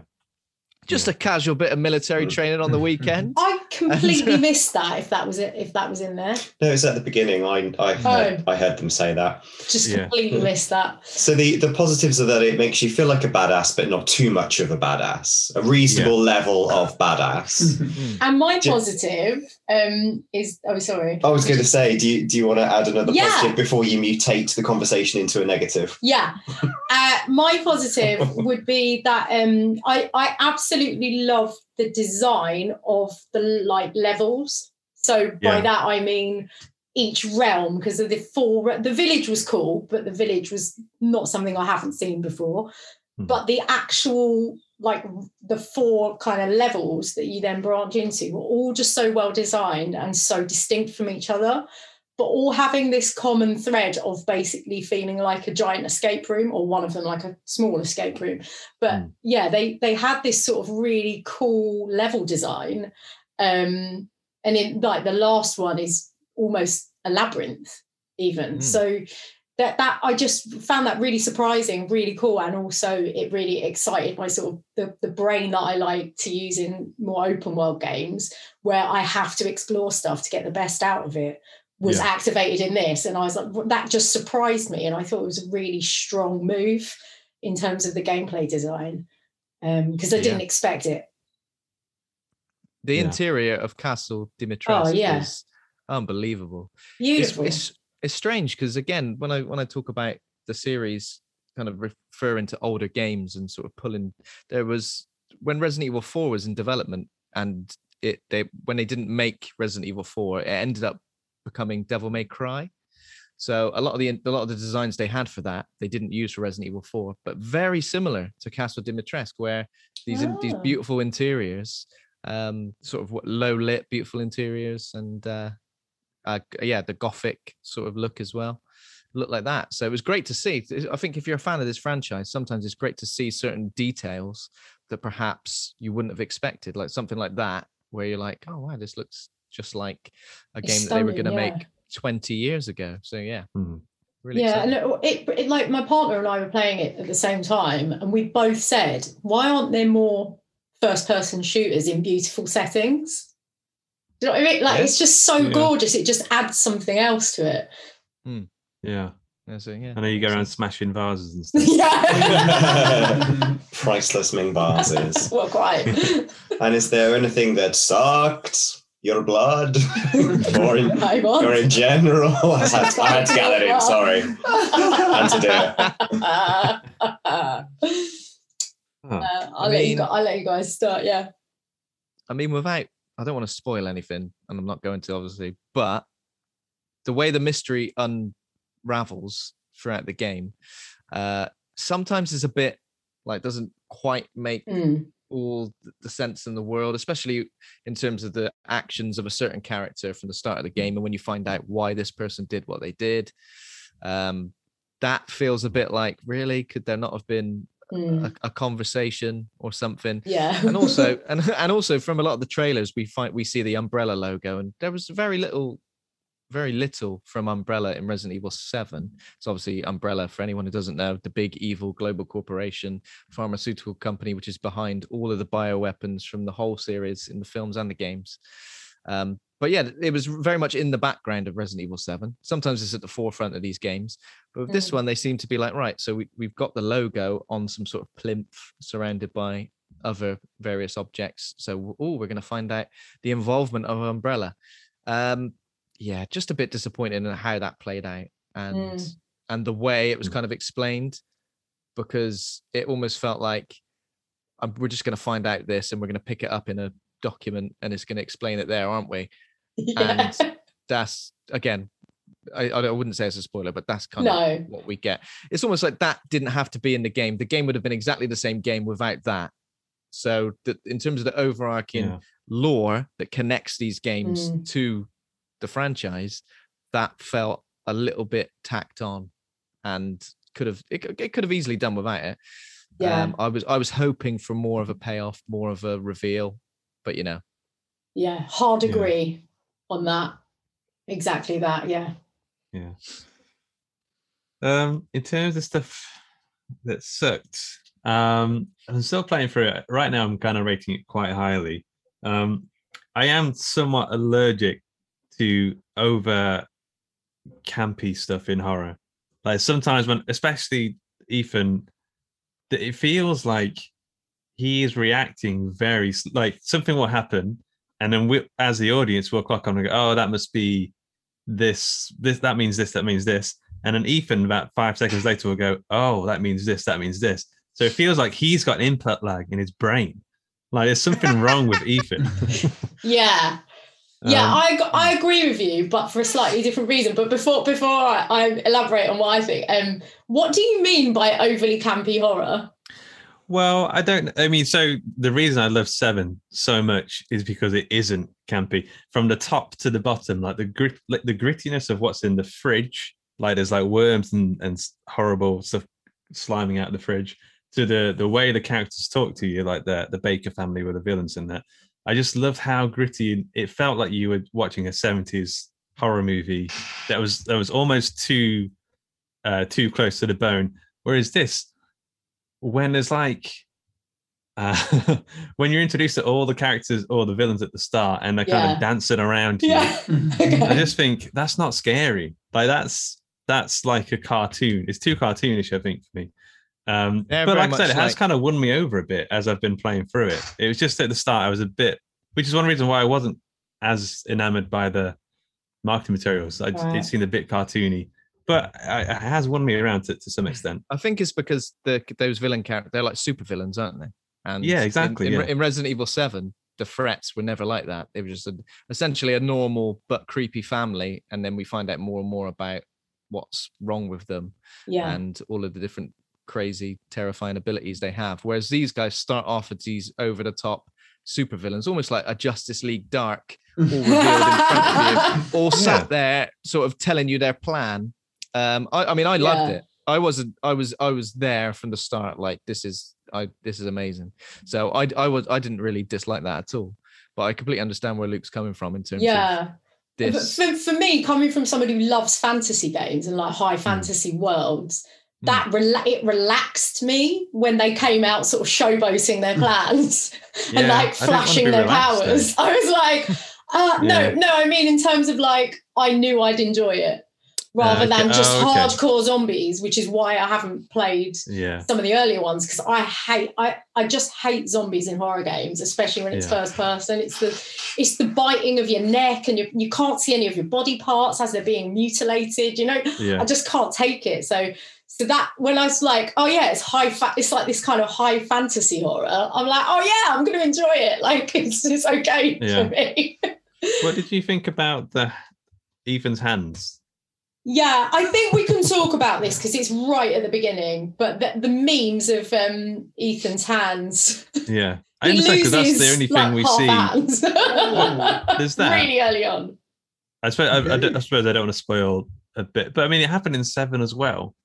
just a casual bit of military Mm. training on the weekend. I completely missed that. If that was it, if that was in there, No, it's at the beginning. I I heard, oh. I heard them say that. just Yeah. completely hmm. missed that. So the the positives are that it makes you feel like a badass, but not too much of a badass. A reasonable level of badass. And my positive um is oh sorry. I was going to say, do you do you want to add another Yeah. positive before you mutate the conversation into a negative? Yeah. Uh, my positive would be that um, I, I absolutely love the design of the like levels. So by Yeah. that I mean each realm because of the four the village was cool, but the village was not something I haven't seen before. Hmm. But the actual like the four kind of levels that you then branch into were all just so well designed and so distinct from each other but all having this common thread of basically feeling like a giant escape room or one of them like a small escape room but Mm. yeah they they had this sort of really cool level design um and in like the last one is almost a labyrinth even Mm. so that that I just found that really surprising, really cool, and also it really excited my sort of the, the brain that I like to use in more open world games where I have to explore stuff to get the best out of it was Yeah. activated in this, and I was like that just surprised me, and I thought it was a really strong move in terms of the gameplay design um, because I didn't expect it. The Yeah. interior of Castle Dimitrescu Oh, yeah. is unbelievable. Beautiful. it's it's strange because again when i when i talk about the series kind of referring to older games and sort of pulling. There was when Resident Evil Four was in development, and it they when they didn't make Resident Evil Four, it ended up becoming Devil May Cry. So a lot of the a lot of the designs they had for that they didn't use for Resident Evil 4, but very similar to Castle Dimitrescu, where these in- these Ah. beautiful interiors, um, sort of low lit, beautiful interiors, and uh, uh, yeah, the gothic sort of look as well, look like that. So it was great to see. I think if you're a fan of this franchise, sometimes it's great to see certain details that perhaps you wouldn't have expected, like something like that, where you're like, oh wow, this looks just like a It's game that they were going to yeah. make 20 years ago. So yeah, Hmm. really yeah, exciting. and it, it, it like my partner and I were playing it at the same time, and we both said, "Why aren't there more first-person shooters in beautiful settings?" Do you know what I mean? Like Yeah. it's just so Yeah. gorgeous; it just adds something else to it. Yeah. Yeah, so yeah. I know you go around smashing vases and stuff. yeah, Priceless Ming vases. well, quite. And is there anything that sucked? Your blood? or, in, or in general? I had, I had to get that in, sorry. Had to do it. Uh, Oh, I'll, I let you go, I'll let you guys start. Yeah. I mean, without, I don't want to spoil anything, and I'm not going to obviously, but the way the mystery unravels throughout the game, uh, sometimes is a bit like doesn't quite make Mm. all the sense in the world, especially in terms of the actions of a certain character from the start of the game, and when you find out why this person did what they did. Um, that feels a bit like really could there not have been Mm. a, a conversation or something Yeah. and also and and also from a lot of the trailers we find we see the umbrella logo and there was very little very little from umbrella in resident evil 7 it's obviously umbrella for anyone who doesn't know the big evil global corporation pharmaceutical company which is behind all of the bioweapons from the whole series in the films and the games um, but yeah it was very much in the background of resident evil 7 sometimes it's at the forefront of these games but with this Mm. one they seem to be like right so we, we've got the logo on some sort of plinth surrounded by other various objects. So, oh, we're going to find out the involvement of Umbrella. Um, yeah, just a bit disappointed in how that played out and Mm. and the way it was Mm. kind of explained, because it almost felt like um, we're just going to find out this and we're going to pick it up in a document and it's going to explain it there, aren't we? yeah. That's again, I, I wouldn't say it's a spoiler, but that's kind of what we get. It's almost like that didn't have to be in the game. The game would have been exactly the same game without that. So, that in terms of the overarching yeah. lore that connects these games Mm. to the franchise, that felt a little bit tacked on, and could have it, it could have easily done without it. Yeah. Um, I was I was hoping for more of a payoff, more of a reveal, but you know, Yeah. Hard Yeah. On that. Exactly that. Yeah. Yeah. Um, in terms of stuff that sucked, um, I'm still playing through it. Right now, I'm kind of rating it quite highly. Um, I am somewhat allergic to over campy stuff in horror. Like sometimes when, especially Ethan, it feels like he is reacting very like something will happen, and then we, as the audience, will clock on and go, "Oh, that must be this this that means this that means this and then ethan about five seconds later will go oh that means this that means this so it feels like he's got input lag in his brain like there's something wrong with ethan Yeah. Yeah, Um, I, I agree with you, but for a slightly different reason. But before before I, I elaborate on what I think, um, what do you mean by overly campy horror? Well i don't i mean so the reason i love seven so much is because it isn't campy. From the top to the bottom like the grit like the grittiness of what's in the fridge like there's like worms and, and horrible stuff sliming out of the fridge to the the way the characters talk to you like the the baker family were the villains in that i just loved how gritty it felt like you were watching a 70s horror movie that was that was almost too uh too close to the bone. Whereas this when there's like uh, when you're introduced to all the characters or the villains at the start and they're kind Yeah. of dancing around you Yeah. I just think that's not scary. Like that's that's like a cartoon. It's too cartoonish, I think, for me. Um, Yeah, but like I said, much it has kind of won me over a bit as I've been playing through it. It was just at the start I was a bit, which is one reason why I wasn't as enamored by the marketing materials. I, Right. It seemed a bit cartoony. But it has won me around to, to some hmm. extent. I think it's because the those villain characters they're like super villains, aren't they? And Yeah, exactly, In, yeah. in Resident Evil Seven, the threats were never like that. They were just a, essentially a normal but creepy family, and then we find out more and more about what's wrong with them Yeah. and all of the different crazy, terrifying abilities they have. Whereas these guys start off as these over the top super villains, almost like a Justice League Dark, all revealed in front of you, all sat there sort of telling you their plan. Um, I, I mean, I loved Yeah. it. I wasn't. I was. I was there from the start. Like this is. I. This is amazing. So I. I was. I didn't really dislike that at all. But I completely understand where Luke's coming from in terms of yeah. But this. for, for me, coming from somebody who loves fantasy games and like Hmm. high fantasy worlds, that rela- it relaxed me when they came out sort of showboating their plans and like I didn't wanna flashing their relaxed, though. powers. I was like, uh, Yeah. no, no, I mean in terms of like I knew I'd enjoy it rather okay. than ah, just Oh, okay. hardcore zombies, which is why I haven't played Yeah, some of the earlier ones because I hate I, I just hate zombies in horror games, especially when it's Yeah. first person. It's the it's the biting of your neck and you, you can't see any of your body parts as they're being mutilated. You know, yeah, I just can't take it. So so that when I was like, oh yeah, it's high fa- it's like this kind of high fantasy horror. I'm like, oh yeah, I'm gonna enjoy it. Like it's it's okay for me. What did you think about the Ethan's hands? Yeah, I think we can talk about this because it's right at the beginning. But the, the memes of um, Ethan's hands. Yeah, I understand because that's the loses, only like, thing we see. There's that. really early on. I suppose I, I, don't- I suppose I don't want to spoil a bit, but I mean it happened in seven as well.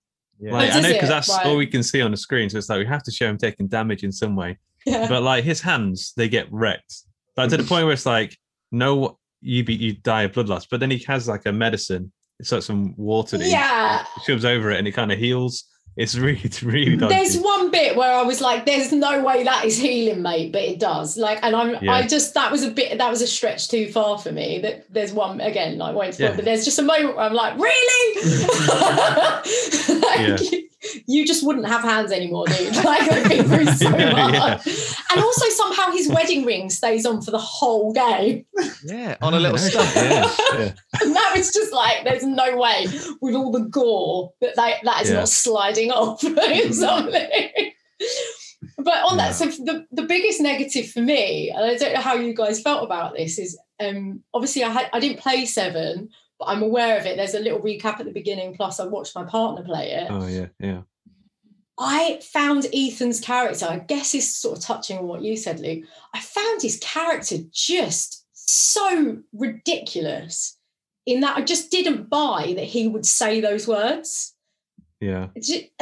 Yeah. Like Oh, I know because that's Right. all we can see on the screen, so it's like we have to show him taking damage in some way. Yeah. But like his hands, they get wrecked. Like to the point where it's like, no, you be you die of blood loss. But then he has like a medicine. It's like some water yeah. he shoves over it, and it kind of heals. It's really, it's really There's one bit where I was like, "There's no way that is healing, mate," but it does. Like, and I'm, Yeah. I just that was a bit, that was a stretch too far for me. That there's one again, like wait, Yeah. but there's just a moment where I'm like, really? Like, Yeah. You, you just wouldn't have hands anymore, dude. Like I've been through so Yeah. much. And also somehow his wedding ring stays on for the whole game. Yeah, on a little Yeah, stump. yeah, yeah. And that was just like, there's no way with all the gore that they, that is Yeah. not sliding off something. But on Yeah. that, so the, the biggest negative for me, and I don't know how you guys felt about this, is um, obviously I had I didn't play seven, but I'm aware of it. There's a little recap at the beginning, plus I watched my partner play it. Oh yeah, yeah. I found Ethan's character, I guess is sort of touching on what you said, Luke. I found his character just so ridiculous in that I just didn't buy that he would say those words. Yeah,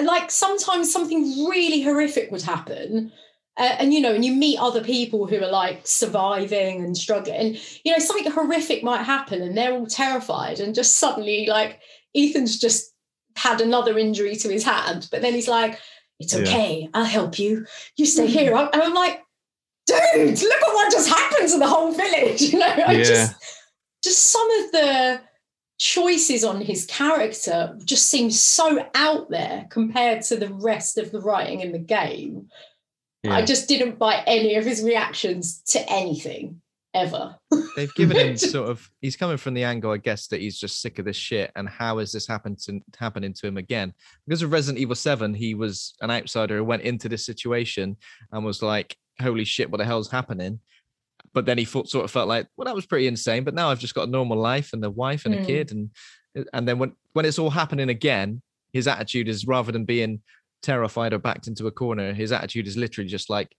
like sometimes something really horrific would happen. Uh, and you know, and you meet other people who are like surviving and struggling, you know, something horrific might happen, and they're all terrified, and just suddenly, like Ethan's just had another injury to his hand, but then he's like, "It's Yeah. okay, I'll help you. You stay here." And I'm like, "Dude, look at what just happened to the whole village!" You know, I Yeah. just, just some of the choices on his character just seem so out there compared to the rest of the writing in the game. Yeah. I just didn't buy any of his reactions to anything ever. They've given him sort of. He's coming from the angle, I guess, that he's just sick of this shit, and how has this happened to happening to him again? Because of Resident Evil Seven, he was an outsider who went into this situation and was like, "Holy shit, what the hell's happening?" But then he thought, sort of felt like, "Well, that was pretty insane." But now I've just got a normal life and a wife and a Mm. kid, and and then when when it's all happening again, his attitude is rather than being terrified or backed into a corner, his attitude is literally just like,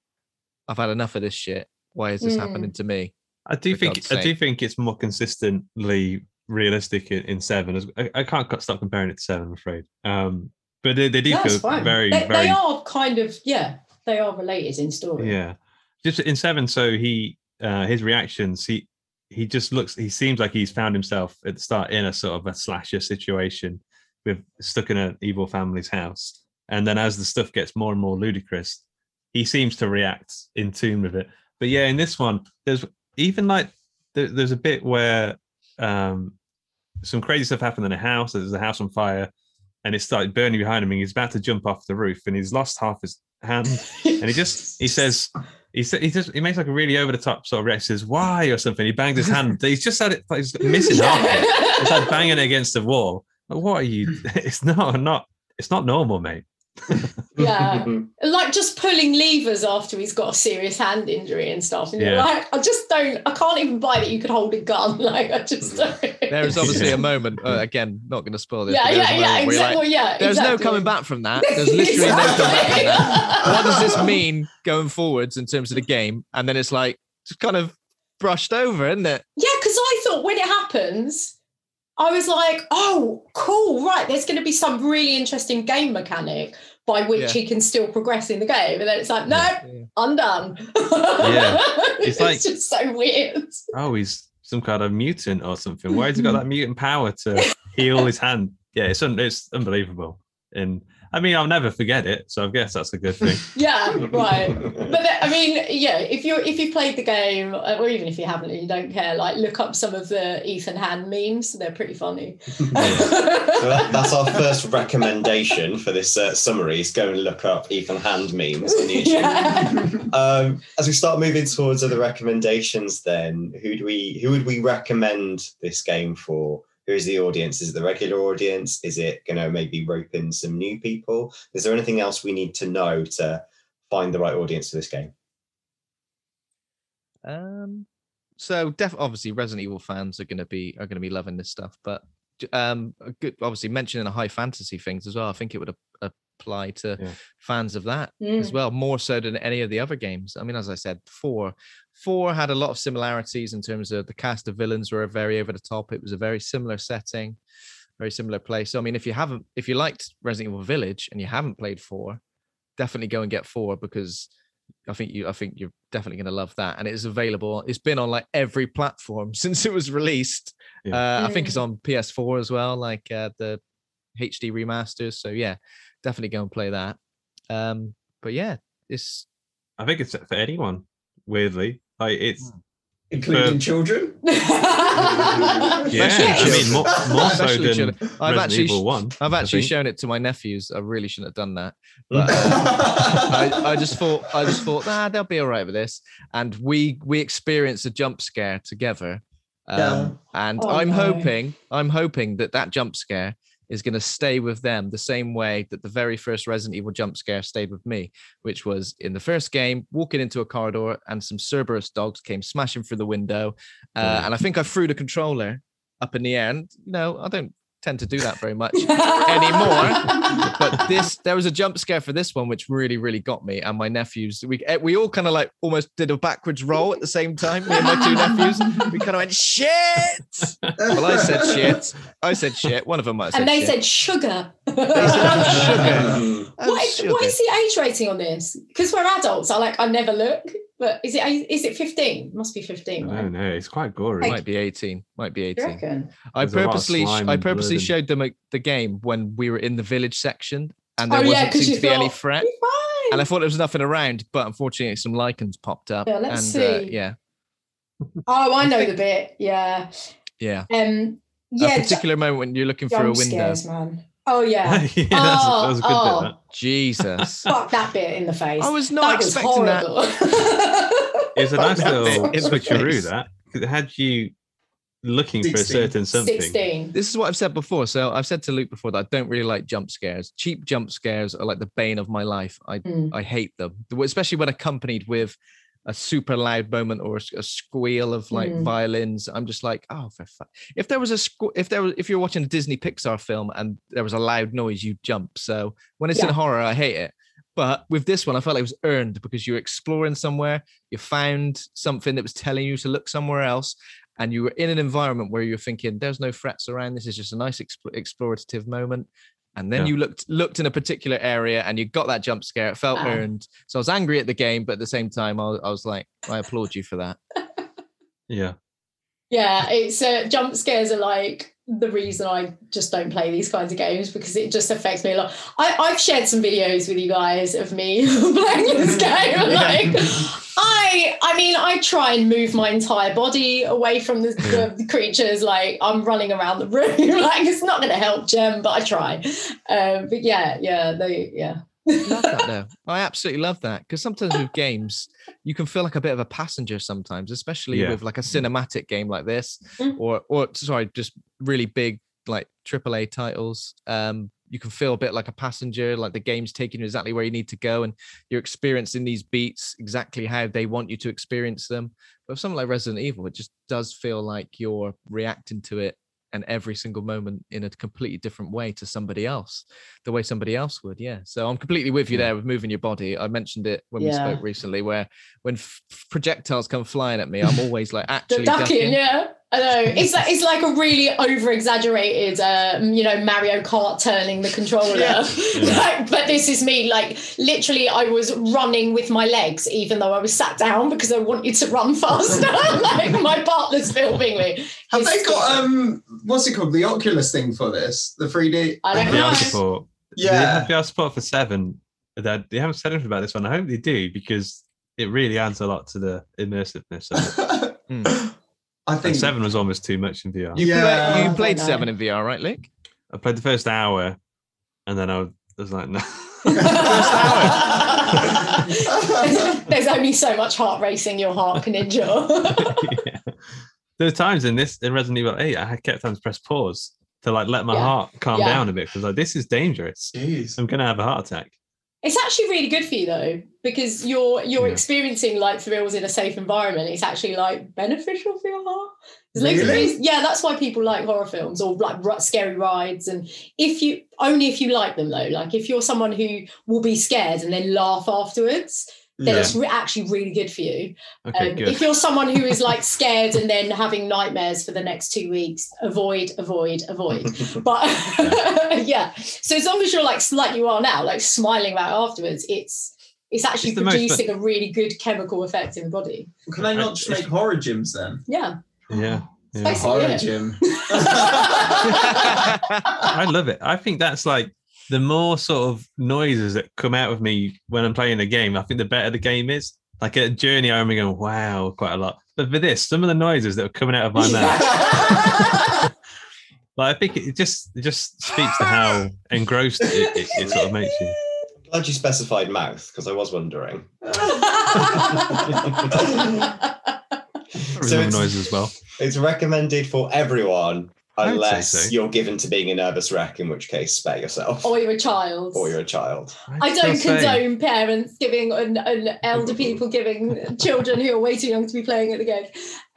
"I've had enough of this shit. Why is this Mm. happening to me?" I do for think God's I do think it's more consistently realistic in, in seven. As I, I can't stop comparing it to seven, I'm afraid. Um, but they, they do That's feel fine. very, they, very they are kind of, yeah, they are related in story. Yeah, just in seven. So he, uh, his reactions, he, he just looks. He seems like he's found himself at the start in a sort of a slasher situation, with stuck in an evil family's house, and then as the stuff gets more and more ludicrous, he seems to react in tune with it. But yeah, in this one, there's even like there, there's a bit where um, some crazy stuff happened in a house. There's a house on fire, and it started burning behind him. And he's about to jump off the roof, and he's lost half his hand and he just he says he said he just he makes like a really over the top sort of reaction says why or something he bangs his hand he's just had it like he's missing half it it's like banging it against the wall But what are you? It's not not. It's not normal, mate. Yeah. like just pulling levers after he's got a serious hand injury and stuff. And you're Yeah. like, I just don't, I can't even buy that you could hold a gun. Like, I just don't. There is obviously a moment. Uh, again, not going to spoil this. yeah, yeah, yeah, moment where you're exactly. like, well, yeah, There's no coming back from that. There's literally no coming back from that. What does this mean going forwards in terms of the game? And then it's like just kind of brushed over, isn't it? Yeah, because I thought when it happens, I was like, oh, cool, right, there's going to be some really interesting game mechanic by which Yeah. he can still progress in the game. And then it's like, no, Yeah. I'm done. Yeah. it's, It's like- just so weird. Oh, he's some kind of mutant or something. Why has he got that mutant power to heal his hand? Yeah, it's un- it's unbelievable. And I mean, I'll never forget it, so I guess that's a good thing. Yeah, right. But I mean, yeah, if you if you played the game, uh, or even if you haven't and you don't care, like look up some of the Ethan Hand memes. They're pretty funny. So that, that's our first recommendation for this uh, summary is go and look up Ethan Hand memes on YouTube. yeah. Um, as we start moving towards other recommendations, then who do we who would we recommend this game for? Who is the audience? Is it the regular audience? Is it going to maybe rope in some new people? Is there anything else we need to know to find the right audience for this game? Um, so def- obviously Resident Evil fans are going to be are going to be loving this stuff, but um, a good obviously mentioning the high fantasy things as well. I think it would ap- apply to Yeah. fans of that as Mm. well, more so than any of the other games. I mean, as I said, four four had a lot of similarities in terms of the cast of villains were very over the top. It was a very similar setting, very similar place. So I mean, if you haven't, if you liked Resident Evil Village and you haven't played four, definitely go and get four because I think you I think you're definitely going to love that. And it is available. It's been on like every platform since it was released. Yeah. Uh, I think it's on PS4 as well, like uh, the HD remasters. So yeah, definitely go and play that. Um, but yeah, it's I think it's for anyone. Weirdly, like it's Including Um, children. yeah. Especially I mean, more, more so Especially than children. I've Resident actually Evil One. I've actually shown it to my nephews. I really shouldn't have done that. But I, I just thought I just thought, nah, they'll be all right with this. And we we experienced a jump scare together. Um, Yeah. and Oh, I'm no. hoping, I'm hoping that that jump scare is going to stay with them the same way that the very first Resident Evil jump scare stayed with me, which was in the first game, walking into a corridor and some Cerberus dogs came smashing through the window. Uh. And I think I threw the controller up in the air. And, you know, I don't tend to do that very much anymore. but this there was a jump scare for this one which really really got me and my nephews we eh, we all kind of like almost did a backwards roll at the same time me and my two nephews we kind of went shit well i said shit i said shit one of them might have said and they shit. said sugar. said sugar. What is, sugar. what is the age rating on this? Because we're adults. I like I never look. But is it is it 15? Must be 15, I right? don't know. It's quite gory. might be 18 might be 18 reckon? i There's a lot of purposely i and blood purposely showed them a, the game when we were in the village section and there Oh, yeah, wasn't 'cause seem you to be any threat and I thought there was nothing around, but unfortunately some Lycans popped up. Yeah, let's and, Uh, see. yeah, oh, I know the bit. Yeah. yeah. Um yeah, a particular moment when you're looking through a window. scares, man. Oh yeah. yeah, that's, Oh, that was a good oh. bit. That. Jesus. Fuck that bit in the face. I was not that was expecting that. It's a nice that bit little in the switcheroo. face. That 'cause it had you looking for a certain something. 16. This is what I've said before. So I've said to Luke before that I don't really like jump scares. Cheap jump scares are like the bane of my life. I Mm. I hate them, especially when accompanied with a super loud moment or a squeal of like Mm. violins. I'm just like, oh, for if there was a squ- if there was if you're watching a Disney Pixar film and there was a loud noise, you jump. So when it's in horror, I hate it. But with this one, I felt like it was earned because you're exploring somewhere, you found something that was telling you to look somewhere else, and you were in an environment where you're thinking, "There's no threats around. This is just a nice expl- explorative moment." And then Yeah. you looked looked in a particular area and you got that jump scare. It felt Ah. earned. So I was angry at the game, but at the same time, I was, I was like, I applaud you for that. Yeah. Yeah, it's uh, jump scares are like the reason I just don't play these kinds of games because it just affects me a lot. I, I've shared some videos with you guys of me playing this game. Like, I, I mean, I try and move my entire body away from the, the, the creatures. Like I'm running around the room. like it's not going to help, Jem, but I try. Um, but yeah, yeah, they, yeah. Love that though. I absolutely love that because sometimes with games, you can feel like a bit of a passenger sometimes, especially Yeah. with like a cinematic game like this, Mm. or or sorry, just really big like AAA titles. Um, you can feel a bit like a passenger, like the game's taking you exactly where you need to go, and you're experiencing these beats exactly how they want you to experience them. But with something like Resident Evil, it just does feel like you're reacting to it and every single moment in a completely different way to somebody else, the way somebody else would. Yeah. So I'm completely with you Yeah. there with moving your body. I mentioned it when we spoke recently, where when f- projectiles come flying at me, I'm always like actually ducking, ducking. yeah. I know. It's like it's like a really over exaggerated uh, you know, Mario Kart turning the controller. Yeah. Yeah. Like, but this is me, like literally I was running with my legs, even though I was sat down because I wanted to run faster. like my partner's filming me. Have they He's- got um what's it called? The Oculus thing for this? The 3D? I don't The know. VR support. Yeah. The VR support for seven. That they haven't said anything about this one. I hope they do because it really adds a lot to the immersiveness of it. Hmm. I And think seven was almost too much in VR. You, Yeah. play- you played seven in VR, right, Luke? I played the first hour, and then I was, I was like, no. There's only so much heart racing your heart can endure. yeah. There were times in this in Resident Evil 8, I kept having to press pause to like let my Yeah. heart calm Yeah. down a bit because like this is dangerous. Jeez. I'm gonna have a heart attack. It's actually really good for you though, because you're you're Yeah. experiencing like thrills in a safe environment. It's actually like beneficial for your heart. There's loads of Really? Yeah, that's why people like horror films or like scary rides. And if you only if you like them though, like if you're someone who will be scared and then laugh afterwards, then Yeah. it's re- actually really good for you. Okay, Um, good. if you're someone who is like scared and then having nightmares for the next two weeks, avoid, avoid, avoid. But yeah, so as long as you're like like you are now, like smiling about it afterwards, it's it's actually It's the most fun- producing a really good chemical effect in the body. Can I not just make horror gyms then? Yeah. yeah. yeah. Horror yeah. gym. I love it. I think that's like the more sort of noises that come out of me when I'm playing a game, I think the better the game is. Like at Journey, I remember going, wow, quite a lot. But for this, some of the noises that are coming out of my mouth, like I think it just it just speaks to how engrossed it, it, it sort of makes you. Glad you specified mouth because I was wondering. Reasonable it's- noises as well. It's recommended for everyone I would say unless so. you're given to being a nervous wreck, in which case spare yourself or you're a child. or you're a child. I don't still say- condone parents giving and, and elder people giving children who are way too young to be playing at the game.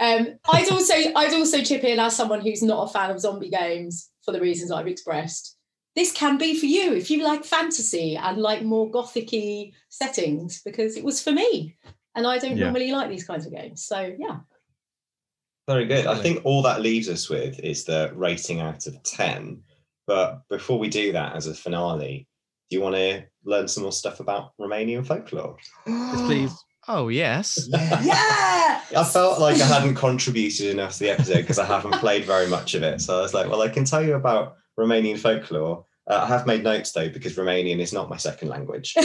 Um, I'd also I'd also chip in as someone who's not a fan of zombie games for the reasons I've expressed. This can be for you if you like fantasy and like more gothicy settings, because it was for me. And I don't Yeah. normally like these kinds of games. So yeah. Very good. I think all that leaves us with is the rating out of 10. But before we do that as a finale, do you want to learn some more stuff about Romanian folklore? Yes, please. oh yes. Yeah. I felt like I hadn't contributed enough to the episode because I haven't played very much of it. So I was like, well, I can tell you about Romanian folklore. Uh, I have made notes though because Romanian is not my second language.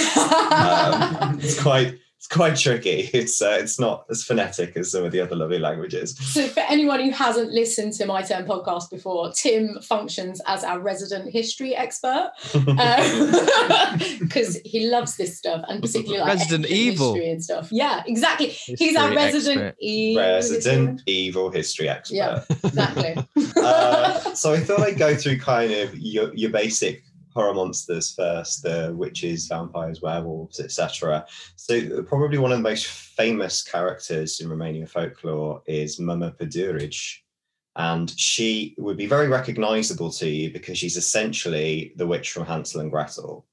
Um, it's quite it's quite tricky. It's uh, it's not as phonetic as some of the other lovely languages. So, for anyone who hasn't listened to my turn podcast before, Tim functions as our resident history expert because he loves this stuff and particularly like Resident Evil. history and stuff. Yeah, exactly. He's our resident evil. Resident evil history expert. Yeah. Exactly. uh, so I thought I'd go through kind of your, your basic horror monsters first the witches vampires werewolves etc so probably one of the most famous characters in romanian folklore is mama Pădurii. and she would be very recognizable to you because she's essentially the witch from hansel and gretel.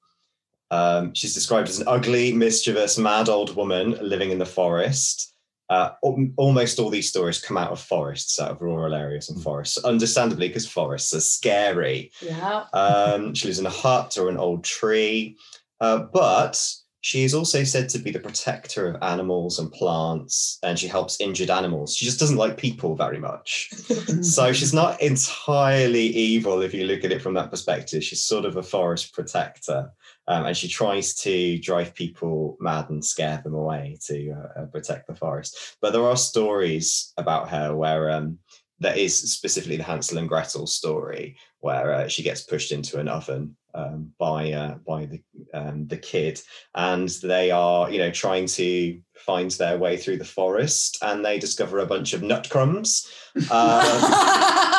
Um, she's described as an ugly mischievous mad old woman living in the forest uh, almost all these stories come out of forests, out of rural areas and forests, understandably, because forests are scary. yeah. Um, she lives in a hut or an old tree, uh, but she is also said to be the protector of animals and plants, and she helps injured animals. She just doesn't like people very much. so she's not entirely evil if you look at it from that perspective. She's sort of a forest protector. Um, and she tries to drive people mad and scare them away to uh, protect the forest. But there are stories about her where um, there is specifically the Hansel and Gretel story where uh, she gets pushed into an oven um, by uh, by the um, the kid, and they are you know trying to find their way through the forest, and they discover a bunch of nut crumbs. Uh,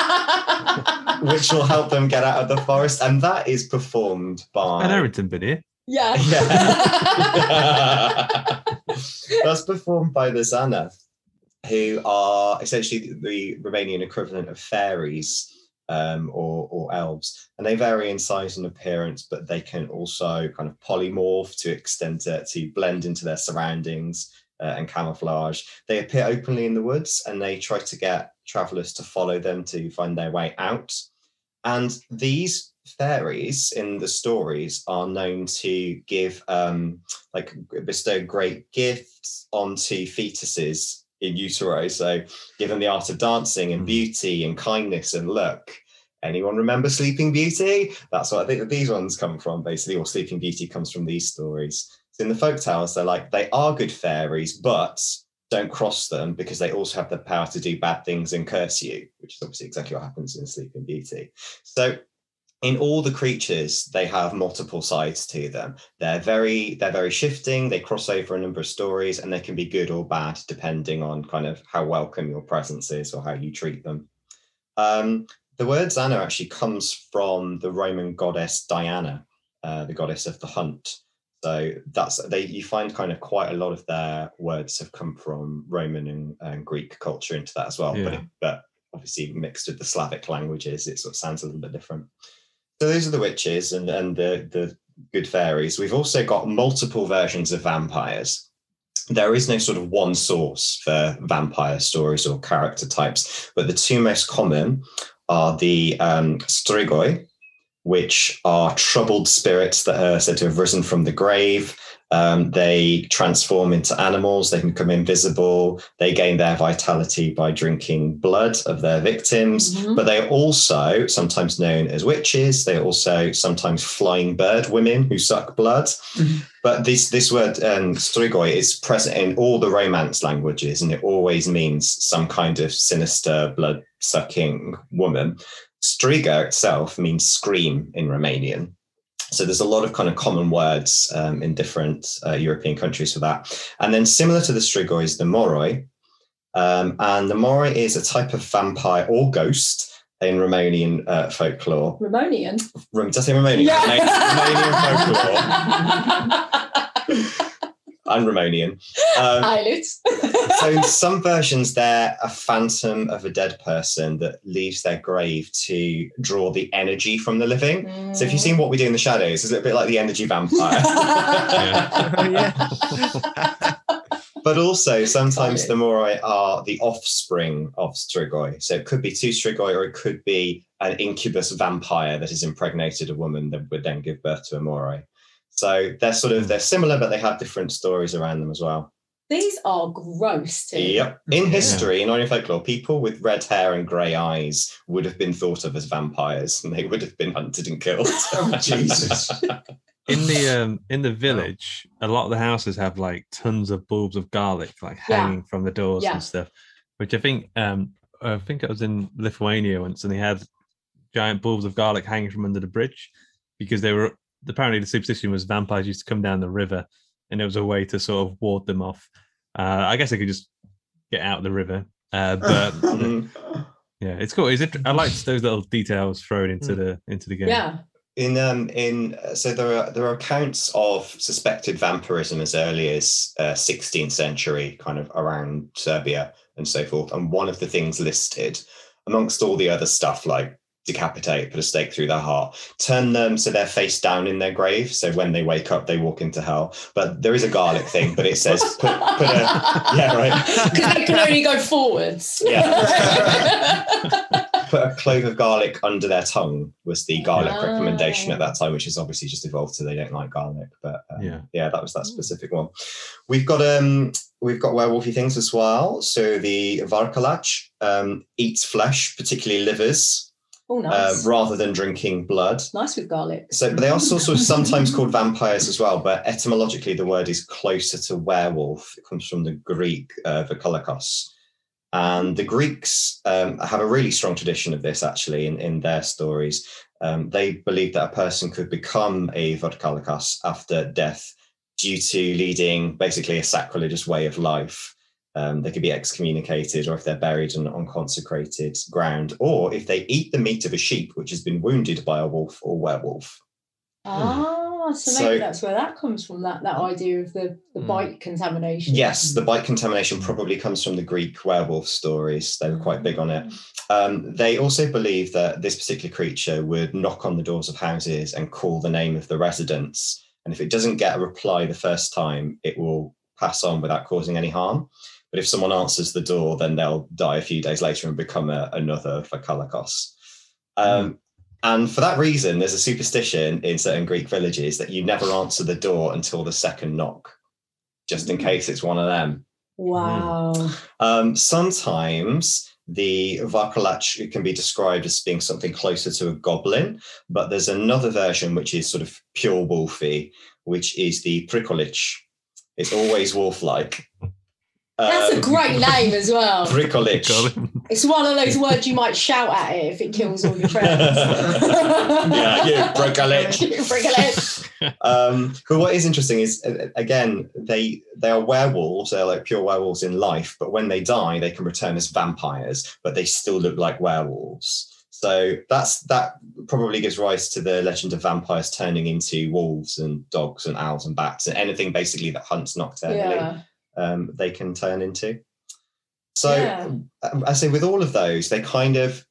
which will help them get out of the forest, and that is performed by An Errington bit here. yeah. Yeah. That's performed by the Zana, who are essentially the Romanian equivalent of fairies um, or, or elves. And they vary in size and appearance, but they can also kind of polymorph to extend to, to blend into their surroundings uh, and camouflage. They appear openly in the woods and they try to get travelers to follow them to find their way out. And these fairies in the stories are known to give um like bestow great gifts onto fetuses in utero so give them the art of dancing and Mm. beauty and kindness and look. anyone remember sleeping beauty that's what i think that these ones come from basically or sleeping beauty comes from these stories so in the folk tales they're like they are good fairies but don't cross them because they also have the power to do bad things and curse you which is obviously exactly what happens in sleeping beauty so in all the creatures they have multiple sides to them. They're very they're very shifting. They cross over a number of stories and they can be good or bad depending on kind of how welcome your presence is or how you treat them. Um, the word zana actually comes from the roman goddess diana uh, the goddess of the hunt. So that's they you find kind of quite a lot of their words have come from roman and, and greek culture into that as well but it, but obviously mixed with the slavic languages it sort of sounds a little bit different so those are the witches and, and the, the good fairies. We've also got multiple versions of vampires. There is no sort of one source for vampire stories or character types, but the two most common are the um, strigoi, which are troubled spirits that are said to have risen from the grave. Um, they transform into animals, they can become invisible, they gain their vitality by drinking blood of their victims Mhm. but they are also sometimes known as witches. They are also sometimes flying bird women who suck blood. Mhm. But this this word um, strigoi is present in all the Romance languages, and it always means some kind of sinister blood sucking woman. Striga itself means scream in Romanian. So there's a lot of kind of common words um, in different uh, European countries for that. And then similar to the strigoi is the moroi, um, and the Moroi is a type of vampire or ghost in Romanian uh, folklore. Romanian. Rom- did I say Romanian? Romanian folklore and Romanian. Um, Eyelids. so in some versions, they're a phantom of a dead person that leaves their grave to draw the energy from the living. So if you've seen What We Do in the Shadows, it's a bit like the energy vampire. but also sometimes the Moroi are the offspring of Strigoi. So it could be two Strigoi or it could be an incubus vampire that has impregnated a woman that would then give birth to a Moroi. So they're sort of they're similar, but they have different stories around them as well. These are gross too. Yep. In Yeah. history, in Irish folklore, people with red hair and grey eyes would have been thought of as vampires and they would have been hunted and killed. Oh, Jesus. In the um in the village, a lot of the houses have like tons of bulbs of garlic like Yeah. hanging from the doors Yeah. and stuff. Which I think um I think it was in Lithuania once and they had giant bulbs of garlic hanging from under the bridge because they were apparently the superstition was vampires used to come down the river and it was a way to sort of ward them off. Uh I guess they could just get out of the river. Uh but Mhm. yeah, it's cool. Is it I liked those little details thrown into the into the game. Yeah. In um in uh, so there are there are accounts of suspected vampirism as early as uh, 16th century, kind of around Serbia and so forth. And one of the things listed, amongst all the other stuff like decapitate, put a stake through their heart, turn them so they're face down in their grave. So when they wake up, they walk into hell. But there is a garlic thing, but it says put, put a yeah right Because they can only go forwards. Yeah. put a clove of garlic under their tongue was the garlic Ah. recommendation at that time, which has obviously just evolved to they don't like garlic. But um, Yeah. yeah, that was that specific one. We've got um we've got werewolfy things as well. So the Vârcolac um, eats flesh, particularly livers, oh, um, nice. rather than drinking blood. nice with garlic. So but they are also sometimes called vampires as well, but etymologically the word is closer to werewolf. It comes from the Greek uh, vakalakos. And the Greeks um, have a really strong tradition of this actually in, in their stories. Um, they believed that a person could become a Vrykolakas after death due to leading basically a sacrilegious way of life. Um, they could be excommunicated, or if they're buried on unconsecrated ground, or if they eat the meat of a sheep which has been wounded by a wolf or werewolf. Ah, so maybe So- that's where that comes from. That that idea of the the Hmm. bite contamination. Yes, the bite contamination probably comes from the Greek werewolf stories. They were quite big on it. Um, they also believe that this particular creature would knock on the doors of houses and call the name of the residents. And if it doesn't get a reply the first time, it will pass on without causing any harm. But if someone answers the door, then they'll die a few days later and become a, another Vrykolakas. Um, and for that reason, there's a superstition in certain Greek villages that you never answer the door until the second knock, just in Mm. case it's one of them. Wow. Um, sometimes the Vârcolac can be described as being something closer to a goblin, but there's another version which is sort of pure wolfy, which is the Prikolich. It's always wolf-like. That's a Um, great name as well. Prikolich. It's one of those words you might shout at it if it kills all your friends. yeah, you Prikolich. You Prikolich. um, but what is interesting is again they they are werewolves. They're like pure werewolves in life, but when they die, they can return as vampires, but they still look like werewolves. So that's that probably gives rise to the legend of vampires turning into wolves and dogs and owls and bats and anything basically that hunts nocturnally. Yeah. Um, they can turn into. So Yeah. uh, I say with all of those, they kind of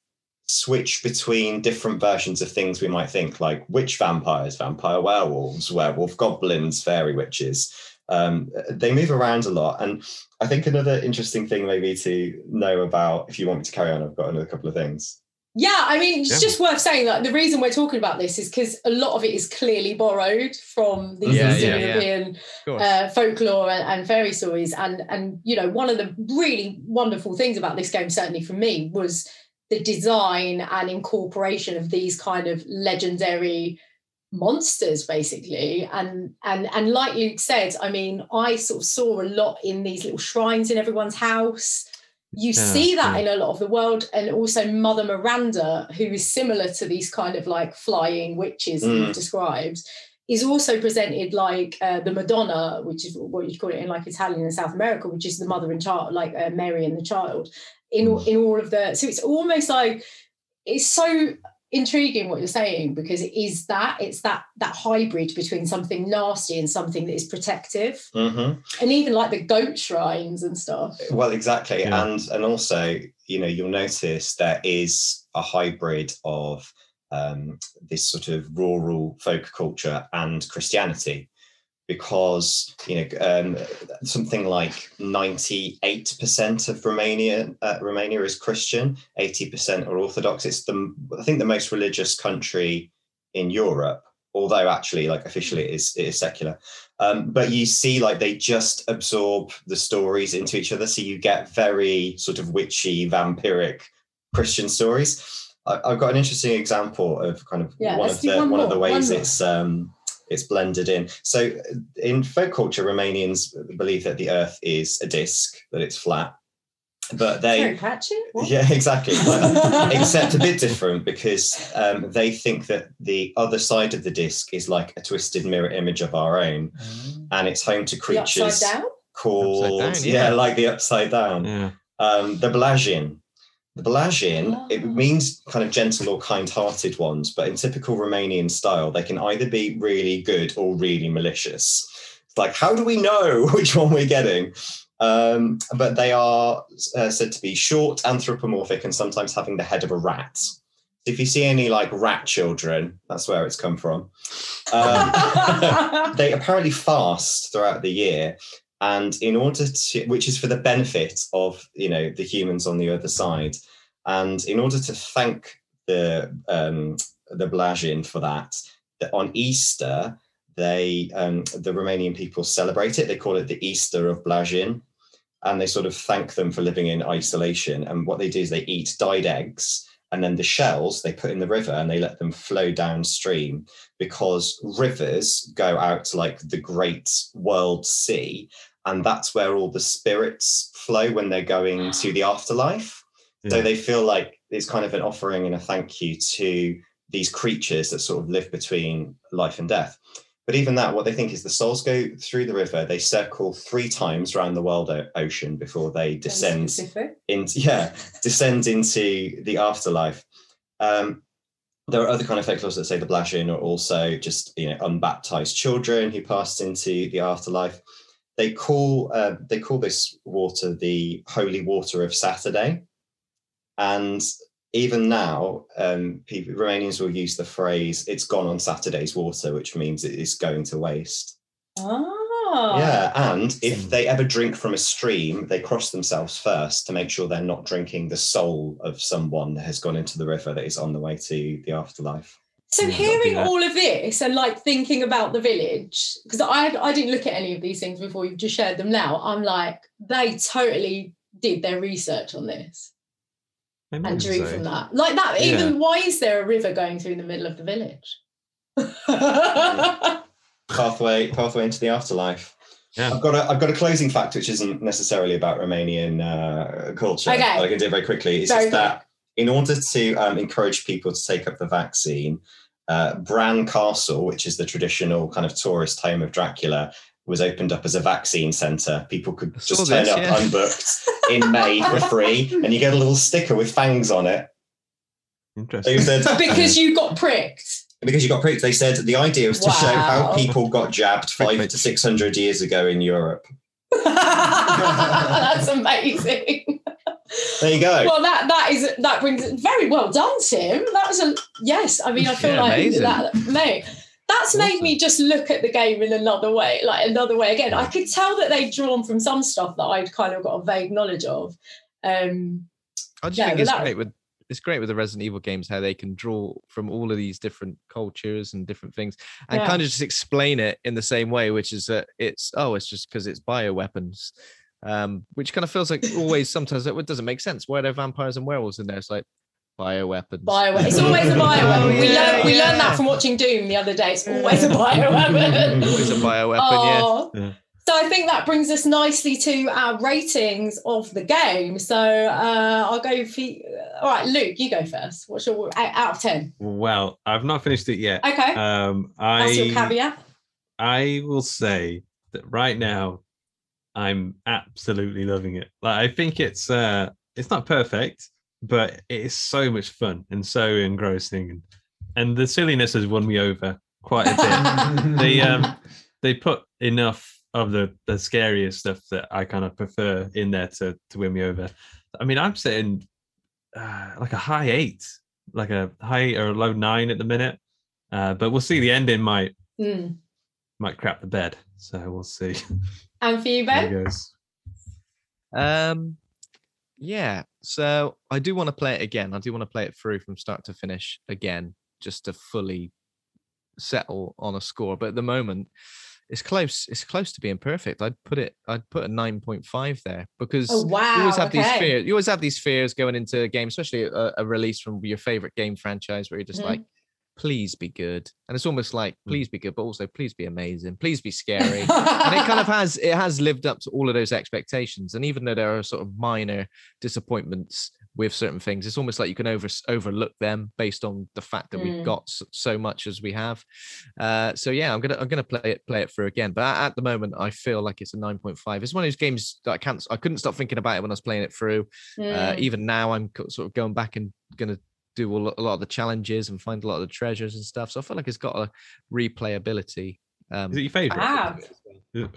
switch between different versions of things we might think, like witch vampires, vampire werewolves, werewolf goblins, fairy witches. Um, they move around a lot. And I think another interesting thing, maybe to know about, if you want me to carry on, I've got another couple of things. Yeah, I mean, it's Yeah. just worth saying that the reason we're talking about this is because a lot of it is clearly borrowed from these Yeah, Eastern yeah. European uh, folklore and, and fairy stories. And and you know, one of the really wonderful things about this game, certainly for me, was the design and incorporation of these kind of legendary monsters basically and and and like luke said i mean i sort of saw a lot in these little shrines in everyone's house you Yeah, see that yeah. in a lot of the world and also mother miranda who is similar to these kind of like flying witches that Mm. you've described is also presented like uh, the Madonna, which is what you'd call it in like Italian and South America, which is the mother and child, like uh, Mary and the child, in all- in all of the. So it's almost like it's so intriguing what you're saying because it is that it's that that hybrid between something nasty and something that is protective, Mm-hmm. and even like the goat shrines and stuff. Well, exactly, Yeah. and and also, you know, you'll notice there is a hybrid of um, this sort of rural folk culture and Christianity, because you know um, something like ninety eight percent of Romania uh, Romania is Christian, eighty percent are Orthodox. It's the I think the most religious country in Europe, although actually, like officially, it is it is secular. Um, but you see, like they just absorb the stories into each other, so you get very sort of witchy, vampiric Christian stories. I, I've got an interesting example of kind of Yeah, one of the one one of the more, one ways it's um, it's blended in. So in folk culture, Romanians believe that the Earth is a disc, that it's flat, but they Terry Pratchett? What? yeah, exactly. Like, except a bit different because um, they think that the other side of the disc is like a twisted mirror image of our own, and it's home to The creatures upside down? called Upside down, yeah. yeah. like the upside down. Yeah. Um, the Belagian. The Belagian, it Oh. means kind of gentle or kind-hearted ones, but in typical Romanian style, they can either be really good or really malicious. It's like, how do we know which one we're getting? Um, but they are uh, said to be short, anthropomorphic, and sometimes having the head of a rat. So if you see any like rat children, that's where it's come from. Um, they apparently fast throughout the year and in order to which is for the benefit of you know the humans on the other side. And in order to thank the um the Blazin for that that on easter they um the romanian people celebrate it. They call it the easter of Blazin and they sort of thank them for living in isolation. And what they do is they eat dyed eggs and then the shells they put in the river and they let them flow downstream because rivers go out like the great world sea and that's where all the spirits flow when they're going to the afterlife. So they feel like it's kind of an offering and a thank you to these creatures that sort of live between life and death. But even that, what they think is the souls go through the river, they circle three times around the world o- ocean before they descend into yeah descend into the afterlife. Um there are other kind of folklores that say the Blashin are also just you know unbaptized children who passed into the afterlife they call uh, they call this water the holy water of saturday and even now um people romanians will use the phrase it's gone on saturday's water which means it is going to waste Ah. yeah, and if they ever drink from a stream, they cross themselves first to make sure they're not drinking the soul of someone that has gone into the river that is on the way to the afterlife. So Yeah, hearing all of this and like thinking about the village, because I I didn't look at any of these things before you've just shared them now. I'm like, they totally did their research on this and drew so. from that. Like that, Yeah. even why is there a river going through the middle of the village? Pathway, pathway into the afterlife. Yeah. I've got a I've got a closing fact which isn't necessarily about Romanian uh, culture. Okay. But I can do it very quickly. It's Very just that in order to um, encourage people to take up the vaccine, uh, Bran Castle, which is the traditional kind of tourist home of Dracula, was opened up as a vaccine centre. People could just turn this, up yeah. unbooked in May for free, and you get a little sticker with fangs on it. Interesting. They said because you got pricked. because you got pricked. They said the idea was to show how people got jabbed five to six hundred years ago in Europe. That's amazing. There you go. Well, that that is that brings very well done, Tim. That was a yes. I mean, I feel Yeah, like amazing. that, mate. That's made me just look at the game in another way, like another way again. I could tell that they'd drawn from some stuff that I'd kind of got a vague knowledge of. Um, I just Yeah, think it's that- great with it's great with the Resident Evil games how they can draw from all of these different cultures and different things and Yeah. kind of just explain it in the same way, which is that it's oh, it's just because it's bioweapons. Um, which kind of feels like always sometimes it doesn't make sense. Why are there vampires and werewolves in there? It's like bioweapons. bioweapon. It's always a bioweapon. we Yeah, learned we learned that from watching Doom the other day. It's always a bioweapon. Always a bioweapon, yeah. Oh. Yeah. So I think that brings us nicely to our ratings of the game. So uh, I'll go for all right, Luke. You go first. What's your out out of ten? Well, I've not finished it yet. Okay, Um, I, that's your caveat. I will say that right now, I'm absolutely loving it. Like I think it's uh, it's not perfect, but it is so much fun and so engrossing, and, and the silliness has won me over quite a bit. they um they put enough of the the scariest stuff that I kind of prefer in there to to win me over. I mean, I'm sitting uh, like a high eight, like a high or a low nine at the minute. Uh, but we'll see. The ending might Mm. Might crap the bed, so we'll see. And for you, How Ben? it goes. Um, yeah. So I do want to play it again. I do want to play it through from start to finish again, just to fully settle on a score. But at the moment, it's close. It's close to being perfect. I'd put it. I'd put a nine point five there because Oh wow! you always have these fears. You always have these fears going into a game, especially a, a release from your favorite game franchise, where you're just Mhm. like, please be good, and it's almost like Mm. please be good, but also please be amazing, please be scary. And it kind of has it has lived up to all of those expectations. And even though there are sort of minor disappointments with certain things it's almost like you can over overlook them based on the fact that Mm. we've got so much as we have. Uh so yeah i'm gonna i'm gonna play it play it through again. But at, the moment i feel like it's a 9.5 it's one of those games that i can't i couldn't stop thinking about it when i was playing it through. Uh, Mm. even now i'm sort of going back and gonna do a lot of the challenges and find a lot of the treasures and stuff so i feel like it's got a replayability um Is it your favorite, Wow.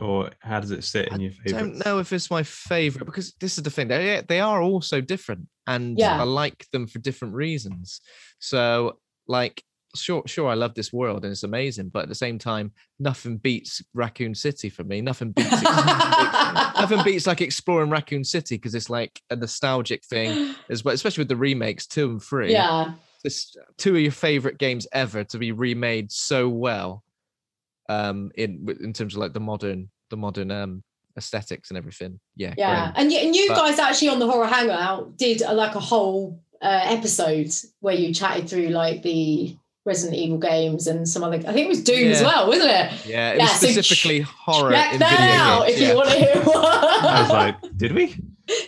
or how does it sit in your favorite? I don't know if it's my favorite because this is the thing. They they are all so different, and Yeah. I like them for different reasons. So, like, sure, sure, I love this world and it's amazing, but at the same time, nothing beats Raccoon City for me. Nothing beats ex- ex- nothing beats like exploring Raccoon City because it's like a nostalgic thing, as well, especially with the remakes two and three. yeah. Two of your favorite games ever to be remade so well, um, in in terms of like the modern the modern um aesthetics and everything. Yeah, Yeah, and you, and you But- guys actually on the horror hangout did a, like a whole uh, episode where you chatted through like the Resident Evil games and some other. I think it was Doom as well, wasn't it? Yeah, it Yeah, was so ch- specifically horror Check in that video out games. if yeah. you want to hear. I was like, did we?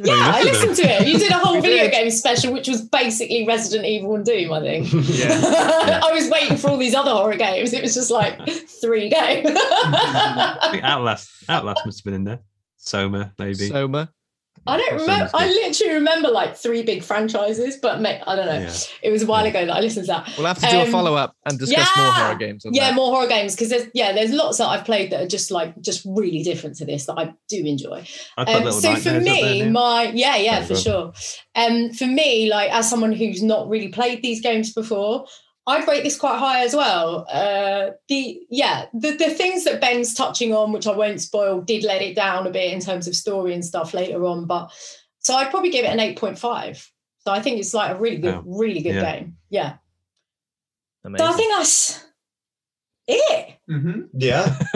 Yeah, I listened to it. You did a whole video did. game special, which was basically Resident Evil and Doom, I think. Yeah. I was waiting for all these other horror games. It was just like three games. I think Outlast. Outlast must have been in there. Soma, maybe. Soma. I don't remember. I literally remember like three big franchises, but mate, I don't know. Yeah. It was a while Yeah. ago that I listened to that. We'll have to do a Um, follow up and discuss more horror games. Yeah, that. more horror games because there's yeah, there's lots that I've played that are just like just really different to this that I do enjoy. Um, so for up there, me, my yeah, yeah, for sure. Um, for me, like as someone who's not really played these games before, I'd rate this quite high as well. Uh, the yeah, the the things that Ben's touching on, which I won't spoil, did let it down a bit in terms of story and stuff later on. But so I'd probably give it an eight point five. So I think it's like a really good, Wow. really good Yeah. game. Yeah. Amazing. So I think that's it. hmm Yeah.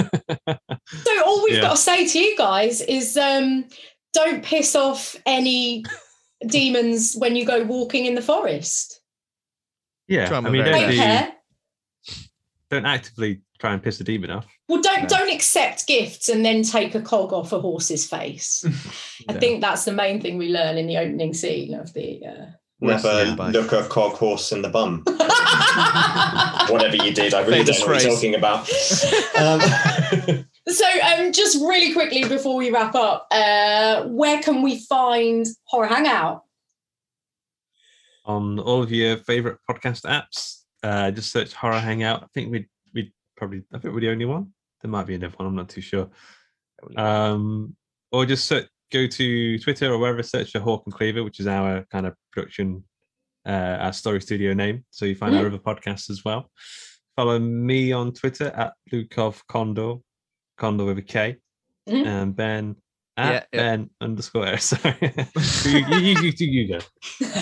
So all we've Yeah. got to say to you guys is um, don't piss off any demons when you go walking in the forest. Yeah, I mean, don't, Take best. do, care. don't actively try and piss the demon off. Well, don't No. don't accept gifts and then take a cog off a horse's face. I Yeah. think that's the main thing we learn in the opening scene of the. Never look a cog horse in the bum. Uh... Whatever you did, I really Famous don't know what you're talking about. Um, So, um, just really quickly before we wrap up, uh, where can we find Horror Hangout? On all of your favorite podcast apps, uh, just search Horror Hangout. I think we we probably I think we're the only one. There might be another one. I'm not too sure. Um, or just search, go to Twitter or wherever, search for Hawk and Cleaver, which is our kind of production, uh, our story studio name. So you find our other podcasts as well. Follow me on Twitter at Lukov Kondor, Condor with a K, Mhm. and Ben Yeah, at yeah. Ben underscore. Sorry, you, you, you, you, you go.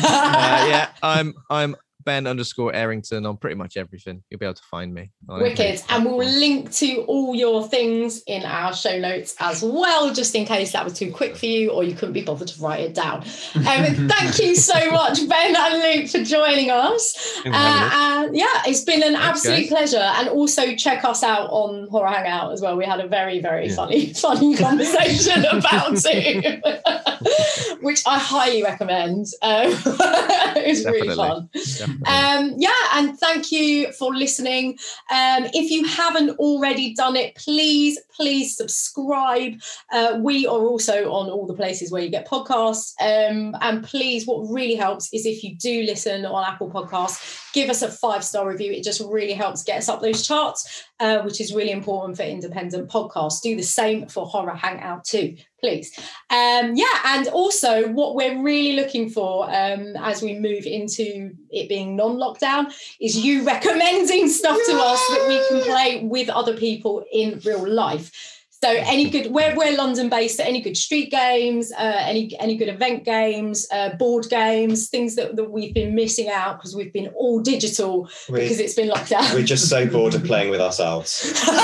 Uh, yeah, I'm I'm Ben underscore Errington on pretty much everything. You'll be able to find me. Wicked. And we'll link to all your things in our show notes as well, just in case that was too quick for you or you couldn't be bothered to write it down. Um, thank you so much, Ben and Luke, for joining us. Thanks for having us. Uh, and yeah, it's been an Thanks, absolute guys. pleasure. And also check us out on Horror Hangout as well. We had a very, very Yeah. funny, funny conversation about it, which I highly recommend. Um, it was really fun. Definitely. Um, yeah, and thank you for listening. Um, if you haven't already done it, please, please subscribe. Uh, we are also on all the places where you get podcasts. Um, and please, what really helps is if you do listen on Apple Podcasts, give us a five star review. It just really helps get us up those charts, uh, which is really important for independent podcasts. Do the same for Horror Hangout too, please. Um, yeah, and also what we're really looking for um, as we move into it being non-lockdown is you recommending stuff to us that we can play with other people in real life. So any good we're, we're London based, so any good street games, uh, any any good event games, uh, board games, things that, that we've been missing out because we've been all digital because it's been locked down. we're just so bored of playing with ourselves. and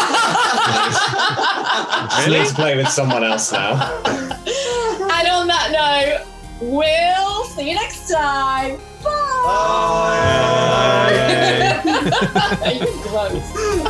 Let's play with someone else now. and on that note, we'll see you next time. Bye. Bye. You're gross.